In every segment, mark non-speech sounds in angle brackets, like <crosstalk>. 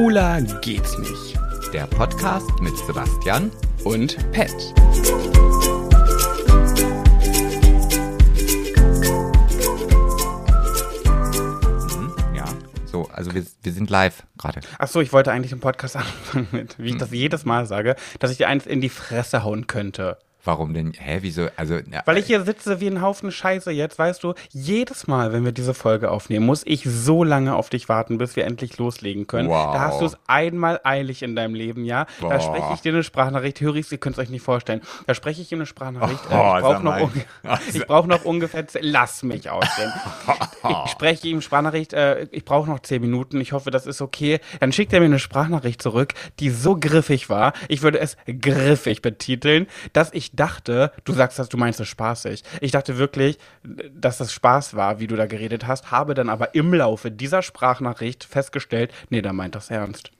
Schwuler geht's nicht. Der Podcast mit Sebastian Und Pet. Ja. So, also wir, wir sind live gerade. Achso, ich wollte eigentlich im Podcast <laughs> anfangen mit, wie ich das jedes Mal sage, dass ich dir eins in die Fresse hauen könnte. Warum denn? Hä, wieso? Also, ja, Weil ich hier sitze wie ein Haufen Scheiße jetzt, weißt du, jedes Mal, wenn wir diese Folge aufnehmen, muss ich so lange auf dich warten, bis wir endlich loslegen können. Wow. Da hast du es einmal eilig in deinem Leben, ja? Da Boah. spreche ich dir eine Sprachnachricht, höre ich, ihr könnt es euch nicht vorstellen. Da spreche ich ihm eine Sprachnachricht. Oh, äh, ich brauche noch, <laughs> ich brauch noch ungefähr, lass mich ausreden. ich spreche ihm Sprachnachricht, äh, ich brauche noch zehn Minuten, ich hoffe, das ist okay. Dann schickt er mir eine Sprachnachricht zurück, die so griffig war, ich würde es griffig betiteln, dass ich dachte, du sagst das, du meinst es spaßig. Ich dachte wirklich, dass das Spaß war, wie du da geredet hast, habe dann aber im Laufe dieser Sprachnachricht festgestellt, nee, da meint das ernst.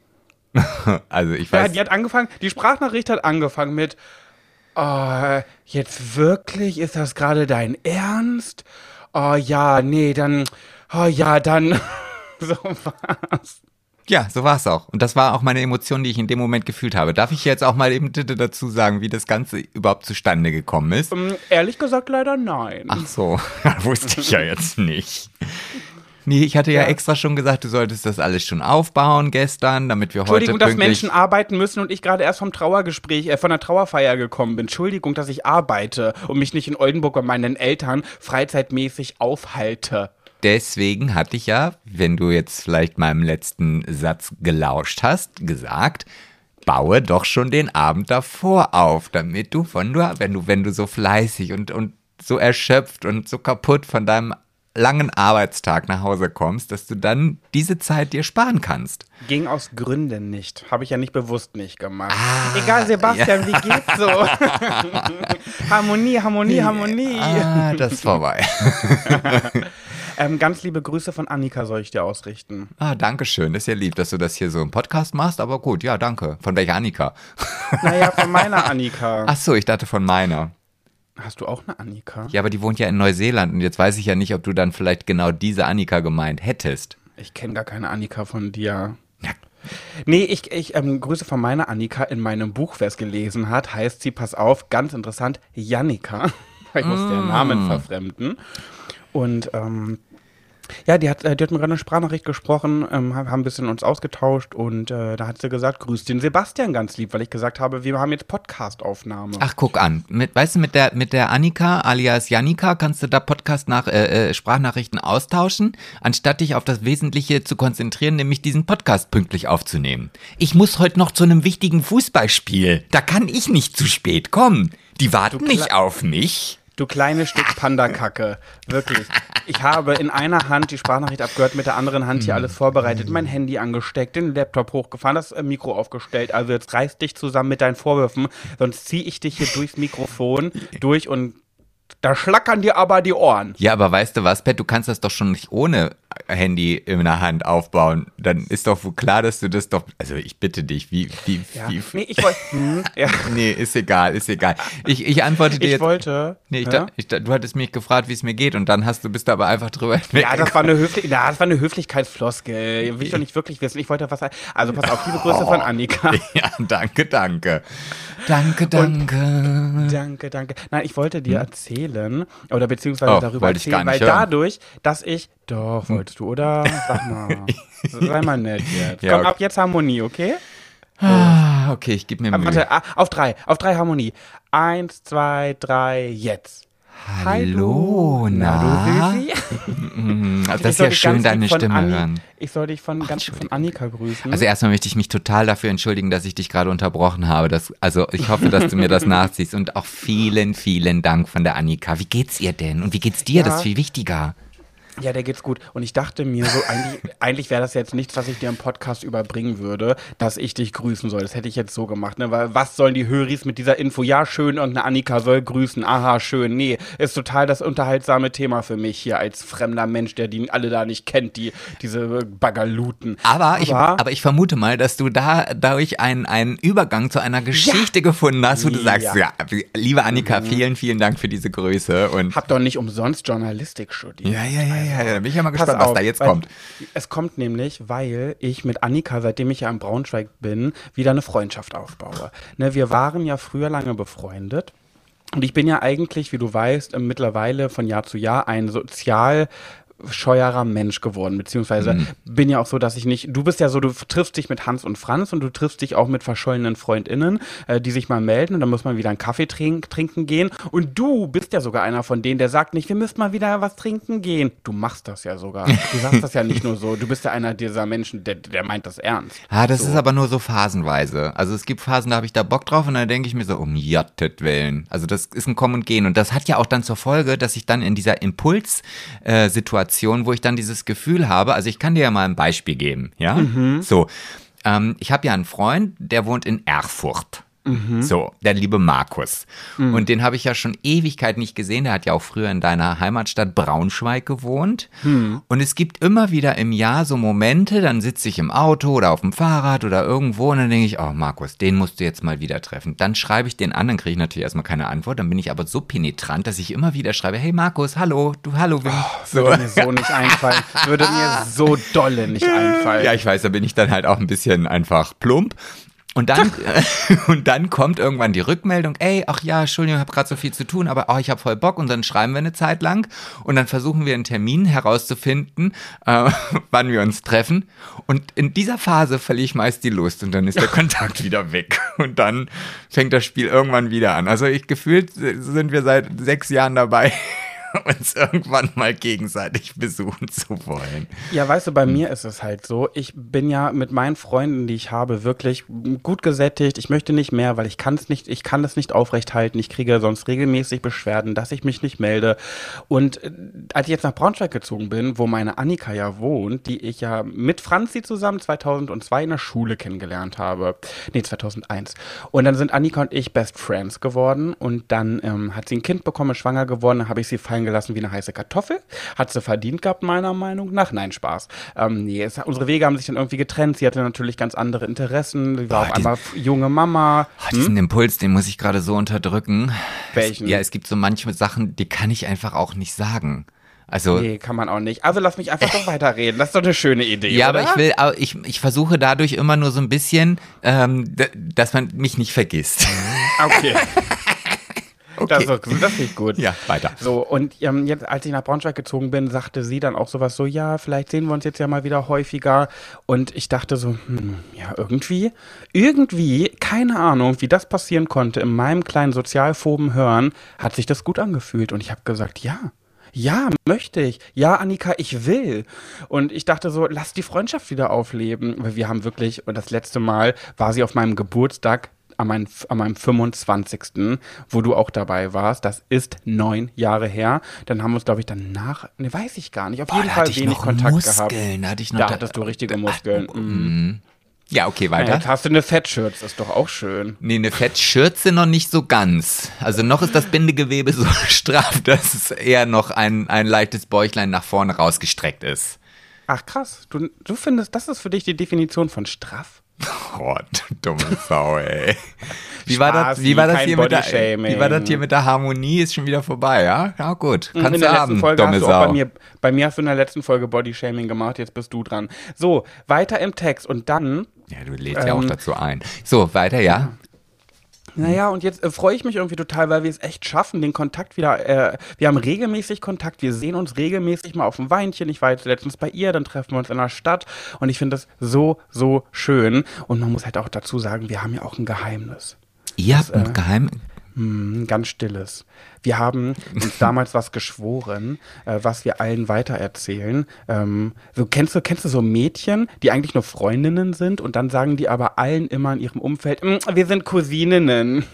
<laughs> also ich Ja, weiß. die hat angefangen, die Sprachnachricht hat angefangen mit, oh, jetzt wirklich, ist das gerade dein Ernst? Oh ja, nee, dann, oh ja, dann, <laughs> so was. Ja, so war es auch. Und das war auch meine Emotion, die ich in dem Moment gefühlt habe. Darf ich jetzt auch mal eben bitte dazu sagen, wie das Ganze überhaupt zustande gekommen ist? Ähm, ehrlich gesagt leider nein. Ach so, <laughs> wusste ich ja jetzt nicht. Nee, ich hatte ja, Ja. extra schon gesagt, du solltest das alles schon aufbauen gestern, damit wir Entschuldigung, heute dass pünktlich... Menschen arbeiten müssen und ich gerade erst vom Trauergespräch, äh, von der Trauerfeier gekommen bin. Entschuldigung, dass ich arbeite und mich nicht in Oldenburg bei meinen Eltern freizeitmäßig aufhalte. Deswegen hatte ich ja, wenn du jetzt vielleicht meinem letzten Satz gelauscht hast, gesagt, baue doch schon den Abend davor auf, damit du von du, wenn du, wenn du so fleißig und, und so erschöpft und so kaputt von deinem langen Arbeitstag nach Hause kommst, dass du dann diese Zeit dir sparen kannst. Ging aus Gründen nicht. Habe ich ja nicht bewusst nicht gemacht. Ah, Egal, Sebastian, wie geht's so? <laughs> Harmonie, Harmonie, Harmonie. Ah, das ist vorbei. <laughs> Ähm, ganz liebe Grüße von Annika soll ich dir ausrichten. Ah, danke schön. Das ist ja lieb, dass du das hier so im Podcast machst, aber gut, ja, danke. Von welcher Annika? Naja, von meiner <laughs> Annika. Ach so, ich dachte von meiner. Hast du auch eine Annika? Ja, aber die wohnt ja in Neuseeland und jetzt weiß ich ja nicht, ob du dann vielleicht genau diese Annika gemeint hättest. Ich kenne gar keine Annika von dir. Ja. Nee, ich, ich ähm, Grüße von meiner Annika in meinem Buch, wer es gelesen hat, heißt sie, pass auf, ganz interessant, Jannika. <laughs> Ich muss den Namen verfremden. Und ähm, ja, die hat, äh, die hat mir gerade eine Sprachnachricht gesprochen, ähm, haben ein bisschen uns ausgetauscht und äh, da hat sie gesagt, grüß den Sebastian ganz lieb, weil ich gesagt habe, wir haben jetzt Podcast-Aufnahme. Ach, guck an. Mit, weißt du, mit der, mit der Annika alias Janika kannst du da Podcast nach, äh, äh, Sprachnachrichten austauschen, anstatt dich auf das Wesentliche zu konzentrieren, nämlich diesen Podcast pünktlich aufzunehmen. Ich muss heute noch zu einem wichtigen Fußballspiel. Da kann ich nicht zu spät kommen. Die warten nicht auf mich. Du kleines Stück Pandakacke. Wirklich. Ich habe in einer Hand die Sprachnachricht abgehört, mit der anderen Hand hier alles vorbereitet, mein Handy angesteckt, den Laptop hochgefahren, das äh, Mikro aufgestellt. Also jetzt reiß dich zusammen mit deinen Vorwürfen, sonst ziehe ich dich hier durchs Mikrofon durch und da schlackern dir aber die Ohren. Ja, aber weißt du was, Pat, du kannst das doch schon nicht ohne Handy in der Hand aufbauen. Dann ist doch wohl klar, dass du das doch. Also ich bitte dich, wie, wie, Ja. wie. Nee, ich wollte. <laughs> Hm, ja. Nee, ist egal, ist egal. Ich, ich antworte dir Ich jetzt. wollte. Nee, ich, ja? ich, du hattest mich gefragt, wie es mir geht und dann hast du bist du aber einfach drüber hinweg. Ja, das war eine, Höflich ja, das war eine Höflichkeitsfloskel. Will ich doch nicht wirklich wissen. Ich wollte was. Also pass auf, liebe Grüße von Annika. <laughs> Ja, danke, danke. Danke, danke. Danke, danke. Nein, ich wollte dir erzählen, oder beziehungsweise Oh, darüber erzählen, nicht weil hören. dadurch, dass ich. Doch, wolltest du, oder? Sag mal. <laughs> Sei mal nett jetzt. Ja, Komm, okay. ab jetzt Harmonie, okay? Ah, okay, ich gebe mir Mühe. warte, ah, auf drei. Auf drei Harmonie. Eins, zwei, drei, jetzt. Hallo, Na, na? Mm, also das Ich ist ja dich schön, deine von Stimme Anni- hören. Ich soll dich von, ganz von Annika grüßen. Also erstmal möchte ich mich total dafür entschuldigen, dass ich dich gerade unterbrochen habe. Das, also ich hoffe, dass du mir das <laughs> nachziehst. Und auch vielen, vielen Dank von der Annika. Wie geht's ihr denn? Und wie geht's dir? Das ist Ja. viel wichtiger. Ja, der geht's gut. Und ich dachte mir so, eigentlich, <laughs> eigentlich wäre das jetzt nichts, was ich dir im Podcast überbringen würde, dass ich dich grüßen soll. Das hätte ich jetzt so gemacht, ne? Weil was sollen die Höris mit dieser Info? Ja, schön und eine Annika soll grüßen. Aha, schön. Nee, ist total das unterhaltsame Thema für mich hier als fremder Mensch, der die alle da nicht kennt, die, diese Bagaluten. Aber, ich, aber ich vermute mal, dass du da dadurch einen, einen Übergang zu einer Geschichte gefunden hast, wo du sagst, ja, Ja. liebe Annika, vielen, vielen Dank für diese Grüße. Und hab doch nicht umsonst Journalistik studiert. ja, ja, ja, ja, ja, ja, da bin ich ja mal gespannt, was auf, da jetzt kommt. Es kommt nämlich, weil ich mit Annika, seitdem ich ja in Braunschweig bin, wieder eine Freundschaft aufbaue. Ne, wir waren ja früher lange befreundet. Und ich bin ja eigentlich, wie du weißt, mittlerweile von Jahr zu Jahr ein sozial scheuerer Mensch geworden, beziehungsweise Mhm. bin ja auch so, dass ich nicht, du bist ja so, du triffst dich mit Hans und Franz und du triffst dich auch mit verschollenen FreundInnen, äh, die sich mal melden und dann muss man wieder einen Kaffee trink, trinken gehen und du bist ja sogar einer von denen, der sagt nicht, wir müssen mal wieder was trinken gehen. Du machst das ja sogar. Du sagst das ja nicht nur so, du bist ja einer dieser Menschen, der, der meint das ernst. Ah, das So. ist aber nur so phasenweise. Also es gibt Phasen, da habe ich da Bock drauf und dann denke ich mir so, um Jattet Willen. Also das ist ein Kommen und Gehen. Und das hat ja auch dann zur Folge, dass ich dann in dieser Impulssituation, wo ich dann dieses Gefühl habe, also ich kann dir ja mal ein Beispiel geben, ja? So, ähm, ich habe ja einen Freund, der wohnt in Erfurt. So, der liebe Markus. Und den habe ich ja schon Ewigkeit nicht gesehen. Der hat ja auch früher in deiner Heimatstadt Braunschweig gewohnt. Und es gibt immer wieder im Jahr so Momente, dann sitze ich im Auto oder auf dem Fahrrad oder irgendwo und dann denke ich, oh Markus, den musst du jetzt mal wieder treffen. Dann schreibe ich den an, dann kriege ich natürlich erstmal keine Antwort. Dann bin ich aber so penetrant, dass ich immer wieder schreibe, hey Markus, hallo, du, hallo. wir- <laughs> so. Würde mir so nicht einfallen. Würde mir so dolle nicht <laughs> einfallen. Ja, ich weiß, da bin ich dann halt auch ein bisschen einfach plump. Und dann, <laughs> und dann kommt irgendwann die Rückmeldung, ey, ach ja, Entschuldigung, ich habe gerade so viel zu tun, aber oh, ich habe voll Bock. Und dann schreiben wir eine Zeit lang. Und dann versuchen wir einen Termin herauszufinden, äh, <laughs> wann wir uns treffen. Und in dieser Phase verliere ich meist die Lust. Und dann ist der <laughs> Kontakt wieder weg. Und dann fängt das Spiel irgendwann wieder an. Also ich gefühlt sind wir seit sechs Jahren dabei, <laughs> uns irgendwann mal gegenseitig besuchen zu wollen. Ja, weißt du, bei mir ist es halt so, ich bin ja mit meinen Freunden, die ich habe, wirklich gut gesättigt. Ich möchte nicht mehr, weil ich kann es nicht, ich kann es nicht aufrechthalten. Ich kriege sonst regelmäßig Beschwerden, dass ich mich nicht melde. Und äh, als ich jetzt nach Braunschweig gezogen bin, wo meine Annika ja wohnt, die ich ja mit Franzi zusammen 2002 in der Schule kennengelernt habe. Nee, 2001. Und dann sind Annika und ich Best Friends geworden und dann ähm, hat sie ein Kind bekommen, schwanger geworden, habe ich sie fallen gelassen wie eine heiße Kartoffel. Hat sie verdient gehabt, meiner Meinung nach. Nein, Spaß. Ähm, nee, es, unsere Wege haben sich dann irgendwie getrennt. Sie hatte natürlich ganz andere Interessen. Sie war Boah, auf einmal junge Mama. Oh, diesen Impuls, den muss ich gerade so unterdrücken. Welchen? Es, ja, es gibt so manche Sachen, die kann ich einfach auch nicht sagen. Also, Nee, kann man auch nicht. Also lass mich einfach doch <laughs> weiterreden. Das ist doch eine schöne Idee. ja, oder? aber ich will, ich, ich versuche dadurch immer nur so ein bisschen, ähm, dass man mich nicht vergisst. Okay. <laughs> Okay. Das, ist das finde ich gut. Ja, weiter. So, und ähm, jetzt, als ich nach Braunschweig gezogen bin, sagte sie dann auch sowas so, ja, vielleicht sehen wir uns jetzt ja mal wieder häufiger. Und ich dachte so, hm, ja, irgendwie, irgendwie, keine Ahnung, wie das passieren konnte, in meinem kleinen sozialphoben Hören, hat sich das gut angefühlt. Und ich habe gesagt, ja. Ja, möchte ich. Ja, Annika, ich will. Und ich dachte so, lass die Freundschaft wieder aufleben. Weil wir haben wirklich, und das letzte Mal war sie auf meinem Geburtstag an, mein, an meinem 25., wo du auch dabei warst. Das ist neun Jahre her. Dann haben wir uns, glaube ich, danach, ne, weiß ich gar nicht, auf jeden da Fall wenig Kontakt Muskeln, gehabt. da hatte ich noch da hattest du richtige Muskeln. Mhm. Ja, okay, Ja, weiter. jetzt hast du eine Fettschürze, ist doch auch schön. Nee, eine Fettschürze noch nicht so ganz. Also noch ist das Bindegewebe so <laughs> straff, dass es eher noch ein, ein leichtes Bäuchlein nach vorne rausgestreckt ist. Ach krass, du, du findest, das ist für dich die Definition von straff? <laughs> Oh, du dumme Sau, ey. Wie war das, Spaß, wie war das hier mit der, wie war das hier mit der Harmonie? Ist schon wieder vorbei, ja? Ja, gut. Kannst in du der letzten haben, Folge dumme hast du auch bei Sau. mir, bei mir hast du in der letzten Folge Bodyshaming gemacht, jetzt bist du dran. So, weiter im Text und dann Ja, du lädst ja auch Ähm, dazu ein. So, weiter, ja? Naja, und jetzt äh, freue ich mich irgendwie total, weil wir es echt schaffen, den Kontakt wieder. Äh, wir haben regelmäßig Kontakt, wir sehen uns regelmäßig mal auf ein Weinchen. Ich war jetzt letztens bei ihr, dann treffen wir uns in der Stadt und ich finde das so, so schön. Und man muss halt auch dazu sagen, wir haben ja auch ein Geheimnis. Ihr habt äh, ein Geheim... Ein ganz stilles. Wir haben uns damals was geschworen, äh, was wir allen weitererzählen. Ähm, so, kennst, du, kennst du so Mädchen, die eigentlich nur Freundinnen sind und dann sagen die aber allen immer in ihrem Umfeld, "Mm, wir sind Cousininnen.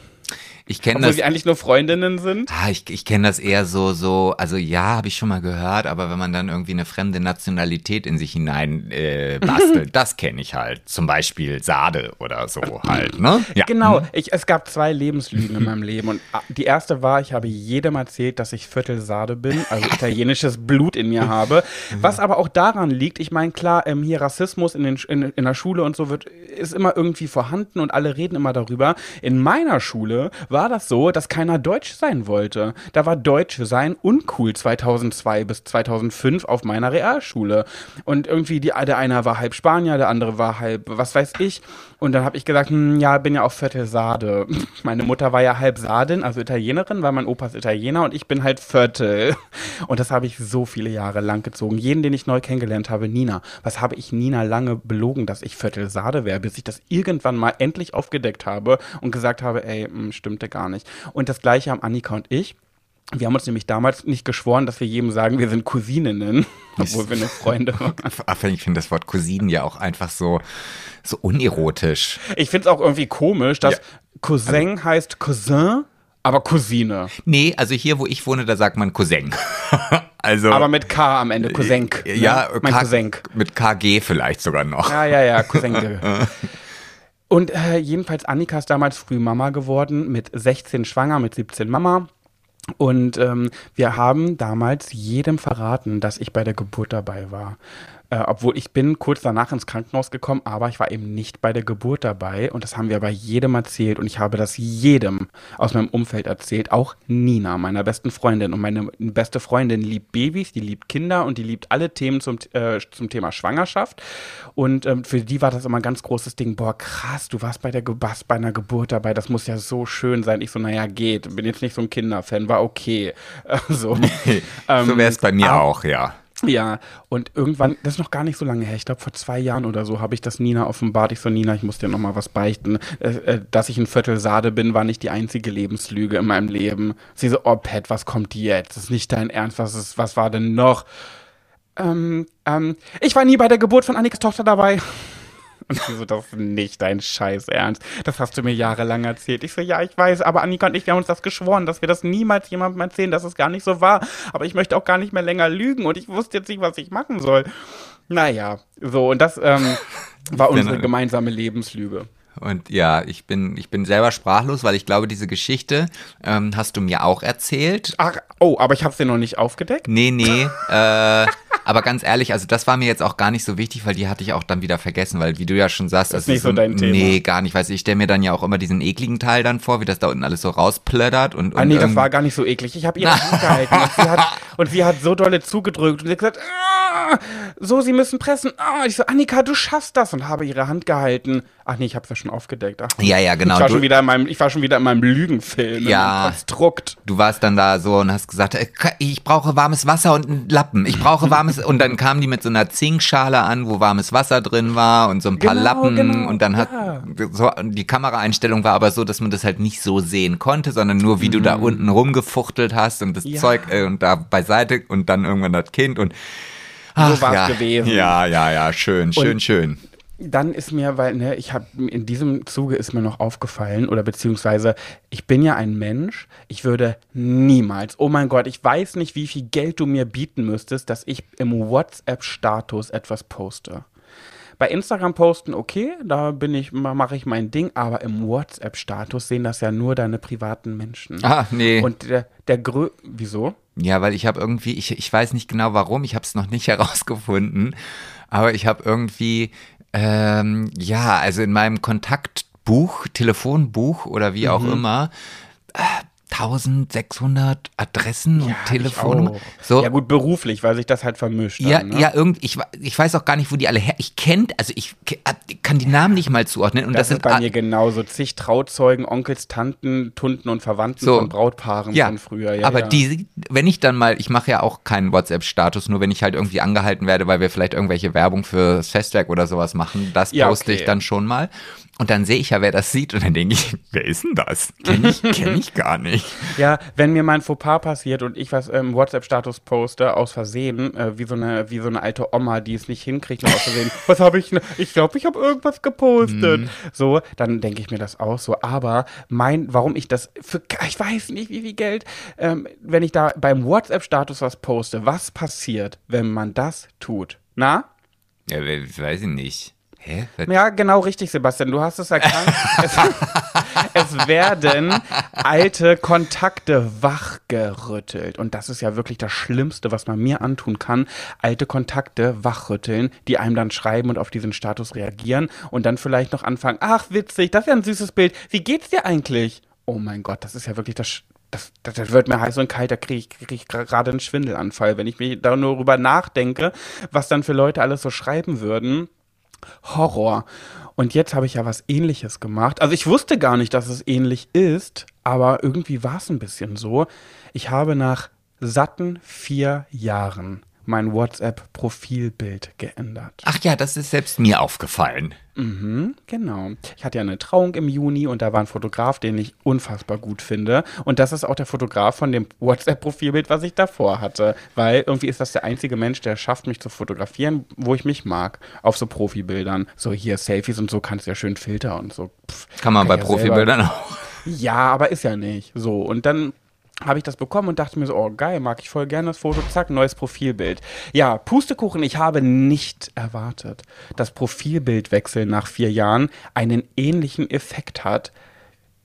Ich kenne Obwohl das... sie eigentlich nur Freundinnen sind. Ah, ich ich kenne das eher so, so, also ja, habe ich schon mal gehört, aber wenn man dann irgendwie eine fremde Nationalität in sich hinein äh, bastelt, <laughs> das kenne ich halt. Zum Beispiel Sade oder so halt, ne? Ja. Genau, ich, es gab zwei Lebenslügen in meinem Leben. Und ah, die erste war, ich habe jedem erzählt, dass ich Viertel Sade bin, also italienisches <laughs> Blut in mir habe. Was aber auch daran liegt, ich meine, klar, ähm, hier Rassismus in, den, in, in der Schule und so wird, ist immer irgendwie vorhanden und alle reden immer darüber. In meiner Schule war war das so, dass keiner Deutsch sein wollte. Da war Deutsch sein uncool 2002 bis 2005 auf meiner Realschule. Und irgendwie die, der eine war halb Spanier, der andere war halb, was weiß ich. Und dann habe ich gesagt, hm, ja, bin ja auch Viertel Sade. <laughs> Meine Mutter war ja halb Sardin, also Italienerin, weil mein Opa ist Italiener und ich bin halt Viertel. <laughs> Und das habe ich so viele Jahre lang gezogen. Jeden, den ich neu kennengelernt habe, Nina. Was habe ich Nina lange belogen, dass ich Viertel Sade wäre, bis ich das irgendwann mal endlich aufgedeckt habe und gesagt habe, ey, mh, hm, stimmte gar nicht. Und das gleiche haben Annika und ich. Wir haben uns nämlich damals nicht geschworen, dass wir jedem sagen, wir sind Cousininnen, <laughs> obwohl wir eine Freunde waren. <laughs> Ich finde das Wort Cousinen ja auch einfach so, so unerotisch. Ich finde es auch irgendwie komisch, dass ja. Cousin also, heißt Cousin, aber Cousine. Nee, also hier, wo ich wohne, da sagt man Cousin. <laughs> also, aber mit K am Ende, Cousin. Ne? Ja, mein K, Cousin. Mit KG vielleicht sogar noch. Ja, ja, ja, Cousin. Und äh, jedenfalls, Annika ist damals früh Mama geworden, mit 16 schwanger, mit 17 Mama. Und ähm, wir haben damals jedem verraten, dass ich bei der Geburt dabei war. Äh, obwohl ich bin kurz danach ins Krankenhaus gekommen, aber ich war eben nicht bei der Geburt dabei. Und das haben wir bei jedem erzählt. Und ich habe das jedem aus meinem Umfeld erzählt, auch Nina, meiner besten Freundin. Und meine beste Freundin liebt Babys, die liebt Kinder und die liebt alle Themen zum, äh, zum Thema Schwangerschaft. Und ähm, für die war das immer ein ganz großes Ding, boah krass, du warst bei der warst bei einer Geburt dabei, das muss ja so schön sein. Ich so, naja geht, bin jetzt nicht so ein Kinderfan, war okay. <laughs> Äh, <laughs> so ähm, so wäre es bei mir aber, auch, ja. Ja, und irgendwann, das ist noch gar nicht so lange her, ich glaube vor zwei Jahren oder so, habe ich das Nina offenbart. Ich so, Nina, ich muss dir noch mal was beichten. Äh, äh, dass ich ein Viertel Sade bin, war nicht die einzige Lebenslüge in meinem Leben. Sie so, oh Pat, was kommt jetzt? Das ist nicht dein Ernst, was, ist, was war denn noch? Ähm, ähm, ich war nie bei der Geburt von Annikas Tochter dabei. <laughs> Und sie so, das ist nicht dein Scheiß Ernst. Das hast du mir jahrelang erzählt. Ich so, ja, ich weiß, aber Annika und ich, wir haben uns das geschworen, dass wir das niemals jemandem erzählen, dass es gar nicht so war. Aber ich möchte auch gar nicht mehr länger lügen und ich wusste jetzt nicht, was ich machen soll. Naja, so, und das ähm, <laughs> war unsere gemeinsame Lebenslüge. Und ja, ich bin, ich bin selber sprachlos, weil ich glaube, diese Geschichte ähm, hast du mir auch erzählt. Ach, oh, aber ich habe sie noch nicht aufgedeckt? Nee, nee. <laughs> äh, aber ganz ehrlich, also das war mir jetzt auch gar nicht so wichtig, weil die hatte ich auch dann wieder vergessen, weil wie du ja schon sagst, das, ist nicht so dein Thema. Nee, gar nicht. Weiß ich stelle mir dann ja auch immer diesen ekligen Teil dann vor, wie das da unten alles so rausplöddert und, und Ah nee, das war gar nicht so eklig. Ich habe ihre <laughs> Hand gehalten und sie, hat, und sie hat so dolle zugedrückt und sie hat gesagt, ah, so, sie müssen pressen. Ah, ich so, Annika, du schaffst das und habe ihre Hand gehalten. Ach nee, ich habe ja schon aufgedeckt. Ach, ja, ja, genau. Ich war, schon wieder in meinem, ich war schon wieder in meinem Lügenfilm, ja, Konstrukt. Du warst dann da so und hast gesagt, äh, ich brauche warmes Wasser und einen Lappen. Ich brauche warmes <laughs> und dann kamen die mit so einer Zinkschale an, wo warmes Wasser drin war und so ein paar genau, Lappen genau, und dann hat ja. so, die Kameraeinstellung war aber so, dass man das halt nicht so sehen konnte, sondern nur wie mhm. du da mhm. unten rumgefuchtelt hast und das ja. Zeug äh, und da beiseite und dann irgendwann das Kind und Ach, so war es ja. gewesen. Ja, ja, ja, schön, schön, und schön dann ist mir, weil, ne, ich habe in diesem Zuge ist mir noch aufgefallen, oder beziehungsweise, ich bin ja ein Mensch, ich würde niemals, oh mein Gott, ich weiß nicht, wie viel Geld du mir bieten müsstest, dass ich im WhatsApp-Status etwas poste. Bei Instagram posten, okay, da bin ich, mache ich mein Ding, aber im WhatsApp-Status sehen das ja nur deine privaten Menschen. Ah, nee. Und der, der Grö, wieso? Ja, weil ich habe irgendwie, ich, ich weiß nicht genau warum, ich habe es noch nicht <laughs> herausgefunden, aber ich habe irgendwie ähm, ja, also in meinem Kontaktbuch, Telefonbuch oder wie auch mhm. immer, äh, 1600 Adressen und ja, Telefonnummern. So. Ja gut, beruflich, weil sich das halt vermischt. Ja, dann, ne? ja, irgend, ich, ich weiß auch gar nicht, wo die alle her. Ich kenne, also ich kann die Namen nicht mal zuordnen. Und das, das sind bei mir genauso. Zig Trauzeugen, Onkels, Tanten, Tunden und Verwandten so. von Brautpaaren ja, von früher. Ja, aber ja. die, wenn ich dann mal, ich mache ja auch keinen WhatsApp-Status, nur wenn ich halt irgendwie angehalten werde, weil wir vielleicht irgendwelche Werbung für das Festwerk oder sowas machen, das poste okay. ich dann schon mal. Und dann sehe ich ja, wer das sieht und dann denke ich, <laughs> wer ist denn das? Kenne ich, kenn ich <laughs> gar nicht. Ja, wenn mir mein Fauxpas passiert und ich was im WhatsApp-Status poste, aus Versehen, äh, wie, so eine, wie so eine alte Oma, die es nicht hinkriegt, aus Versehen, <laughs> was habe ich, ich glaube, ich habe irgendwas gepostet. Mm. So, dann denke ich mir das auch so. Aber mein, warum ich das für, ich weiß nicht, wie viel Geld, ähm, wenn ich da beim WhatsApp-Status was poste, was passiert, wenn man das tut? Na? Ja, weiß ich nicht. Hä? Ja, genau richtig, Sebastian. Du hast es erkannt. <laughs> es, es, werden alte Kontakte wachgerüttelt. Und das ist ja wirklich das Schlimmste, was man mir antun kann. Alte Kontakte wachrütteln, die einem dann schreiben und auf diesen Status reagieren und dann vielleicht noch anfangen. Ach, witzig, das ist ja ein süßes Bild. Wie geht's dir eigentlich? oh mein Gott, das ist ja wirklich das, das, das, das wird mir heiß und kalt, da kriege ich, krieg ich gerade einen Schwindelanfall, wenn ich mir da nur drüber nachdenke, was dann für Leute alles so schreiben würden. Horror. Und jetzt habe ich ja was ähnliches gemacht. Also ich wusste gar nicht, dass es ähnlich ist, aber irgendwie war es ein bisschen so. Ich habe nach satten vier Jahren mein WhatsApp-Profilbild geändert. Ach ja, das ist selbst mir aufgefallen. Mhm, genau. Ich hatte ja eine Trauung im Juni und da war ein Fotograf, den ich unfassbar gut finde. Und das ist auch der Fotograf von dem WhatsApp-Profilbild, was ich davor hatte. Weil irgendwie ist das der einzige Mensch, der schafft, mich zu fotografieren, wo ich mich mag. Auf so Profibildern. So hier Selfies und so kannst du ja schön filtern und so. Pff, kann man kann bei ja Profibildern auch. Ja, aber ist ja nicht. So. Und dann habe ich das bekommen und dachte mir so, oh geil, mag ich voll gerne das Foto, zack, neues Profilbild. Ja, Pustekuchen, ich habe nicht erwartet, dass Profilbildwechsel nach vier Jahren einen ähnlichen Effekt hat,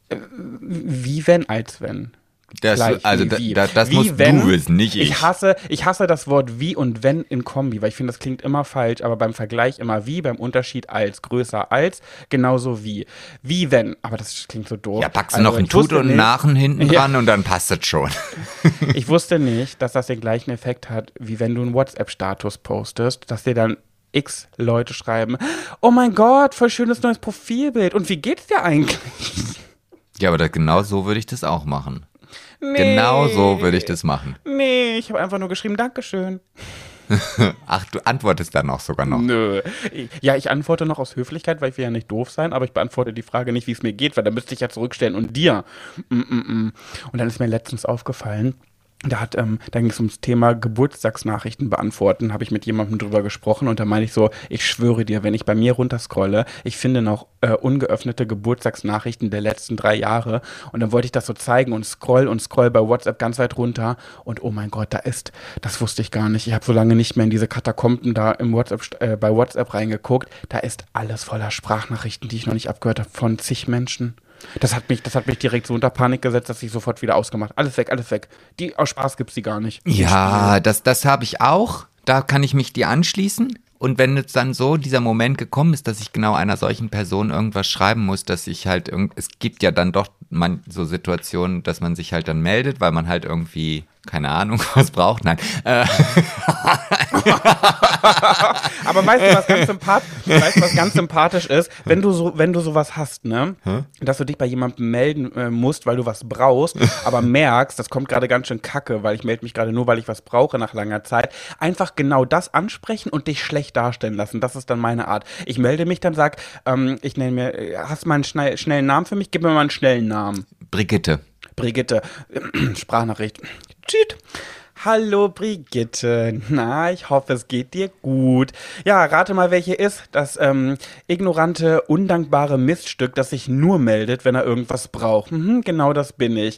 äh, wie wenn, als wenn. Das, Gleich, also wie, da, das wie musst wenn, du wissen, nicht ich. Ich hasse, ich hasse das Wort wie und wenn in Kombi, weil ich finde, das klingt immer falsch, aber beim Vergleich immer wie, beim Unterschied als, größer als, genauso wie. Wie wenn, aber das klingt so doof. Ja, packst du also, noch ein Tut und Nachen hinten ja. dran und dann passt das schon. <laughs> ich wusste nicht, dass das den gleichen Effekt hat, wie wenn du einen WhatsApp-Status postest, dass dir dann x Leute schreiben, oh mein Gott, voll schönes neues Profilbild und wie geht's dir eigentlich? Ja, aber das, genau so würde ich das auch machen. Nee. Genau so würde ich das machen. Nee, ich habe einfach nur geschrieben, Dankeschön. <laughs> Ach, du antwortest dann auch sogar noch. Nö. Ja, ich antworte noch aus Höflichkeit, weil ich will ja nicht doof sein, aber ich beantworte die Frage nicht, wie es mir geht, weil dann müsste ich ja zurückstellen und dir. Mm, mm, mm. Und dann ist mir letztens aufgefallen, da hat, ähm, da ging es ums Thema Geburtstagsnachrichten beantworten, habe ich mit jemandem drüber gesprochen und da meine ich so, ich schwöre dir, wenn ich bei mir runterscrolle, ich finde noch äh, ungeöffnete Geburtstagsnachrichten der letzten drei Jahre und dann wollte ich das so zeigen und scroll und scroll bei WhatsApp ganz weit runter und oh mein Gott, da ist, das wusste ich gar nicht, ich habe so lange nicht mehr in diese Katakomben da im WhatsApp, äh, bei WhatsApp reingeguckt, da ist alles voller Sprachnachrichten, die ich noch nicht abgehört habe von zig Menschen. Das hat mich, das hat mich direkt so unter Panik gesetzt, dass ich sofort wieder ausgemacht. Alles weg, alles weg. Die aus Spaß gibt's die gar nicht. Ja, das, das habe ich auch. Da kann ich mich dir anschließen. Und wenn jetzt dann so dieser Moment gekommen ist, dass ich genau einer solchen Person irgendwas schreiben muss, dass ich halt irgend, es gibt ja dann doch man, so Situationen, dass man sich halt dann meldet, weil man halt irgendwie keine Ahnung, <laughs> was braucht. Nein. Äh. <laughs> Aber weißt du, was ganz sympathisch, weißt, was ganz sympathisch ist, wenn du so, wenn du sowas hast, ne, dass du dich bei jemandem melden äh, musst, weil du was brauchst, <laughs> aber merkst, das kommt gerade ganz schön kacke, weil ich melde mich gerade nur, weil ich was brauche nach langer Zeit. Einfach genau das ansprechen und dich schlecht darstellen lassen. Das ist dann meine Art. Ich melde mich dann, sag, ähm, ich nenne mir, äh, hast du mal einen schnell, schnellen Namen für mich? Gib mir mal einen schnellen Namen. Brigitte. Brigitte, <clears throat> Sprachnachricht. Tschüt. Hallo Brigitte. Na, ich hoffe, es geht dir gut. Ja, rate mal, welche ist. Das ähm, ignorante, undankbare Miststück, das sich nur meldet, wenn er irgendwas braucht. Mhm, genau das bin ich.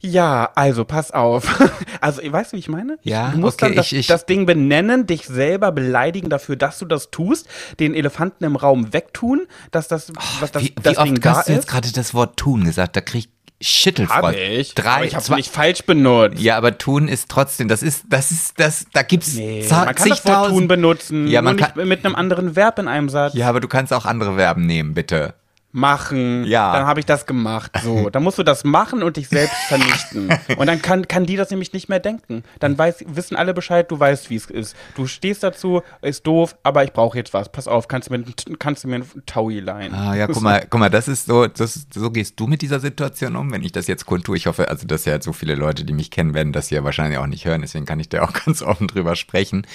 Ja, also pass auf. <laughs> Also, weißt du, wie ich meine? Ja, du musst okay, dann das, ich, ich, das Ding benennen, dich selber beleidigen dafür, dass du das tust, den Elefanten im Raum wegtun, dass das, oh, was das, wie, das wie Ding oft da hast du jetzt gerade das Wort tun gesagt? Da krieg ich Schüttelfrost. Hab ich. Drei, aber ich habe nicht falsch benutzt. Ja, aber tun ist trotzdem, das ist, das ist, das, da gibt's nee, man kann das Wort tun benutzen, ja, man kann, mit einem anderen Verb in einem Satz. Ja, aber du kannst auch andere Verben nehmen, bitte machen. Ja. Dann habe ich das gemacht. So, <laughs> dann musst du das machen und dich selbst vernichten. <laughs> und dann kann, kann die das nämlich nicht mehr denken. Dann weiß, wissen alle Bescheid, du weißt, wie es ist. Du stehst dazu, ist doof, aber ich brauche jetzt was. Pass auf, kannst du mir, kannst du mir ein Taui leihen. Ah, ja, guck mal, guck mal, das ist so, das, so gehst du mit dieser Situation um, wenn ich das jetzt kundtue. Ich hoffe, also, dass ja so viele Leute, die mich kennen, werden das hier wahrscheinlich auch nicht hören. Deswegen kann ich da auch <laughs> ganz offen drüber sprechen.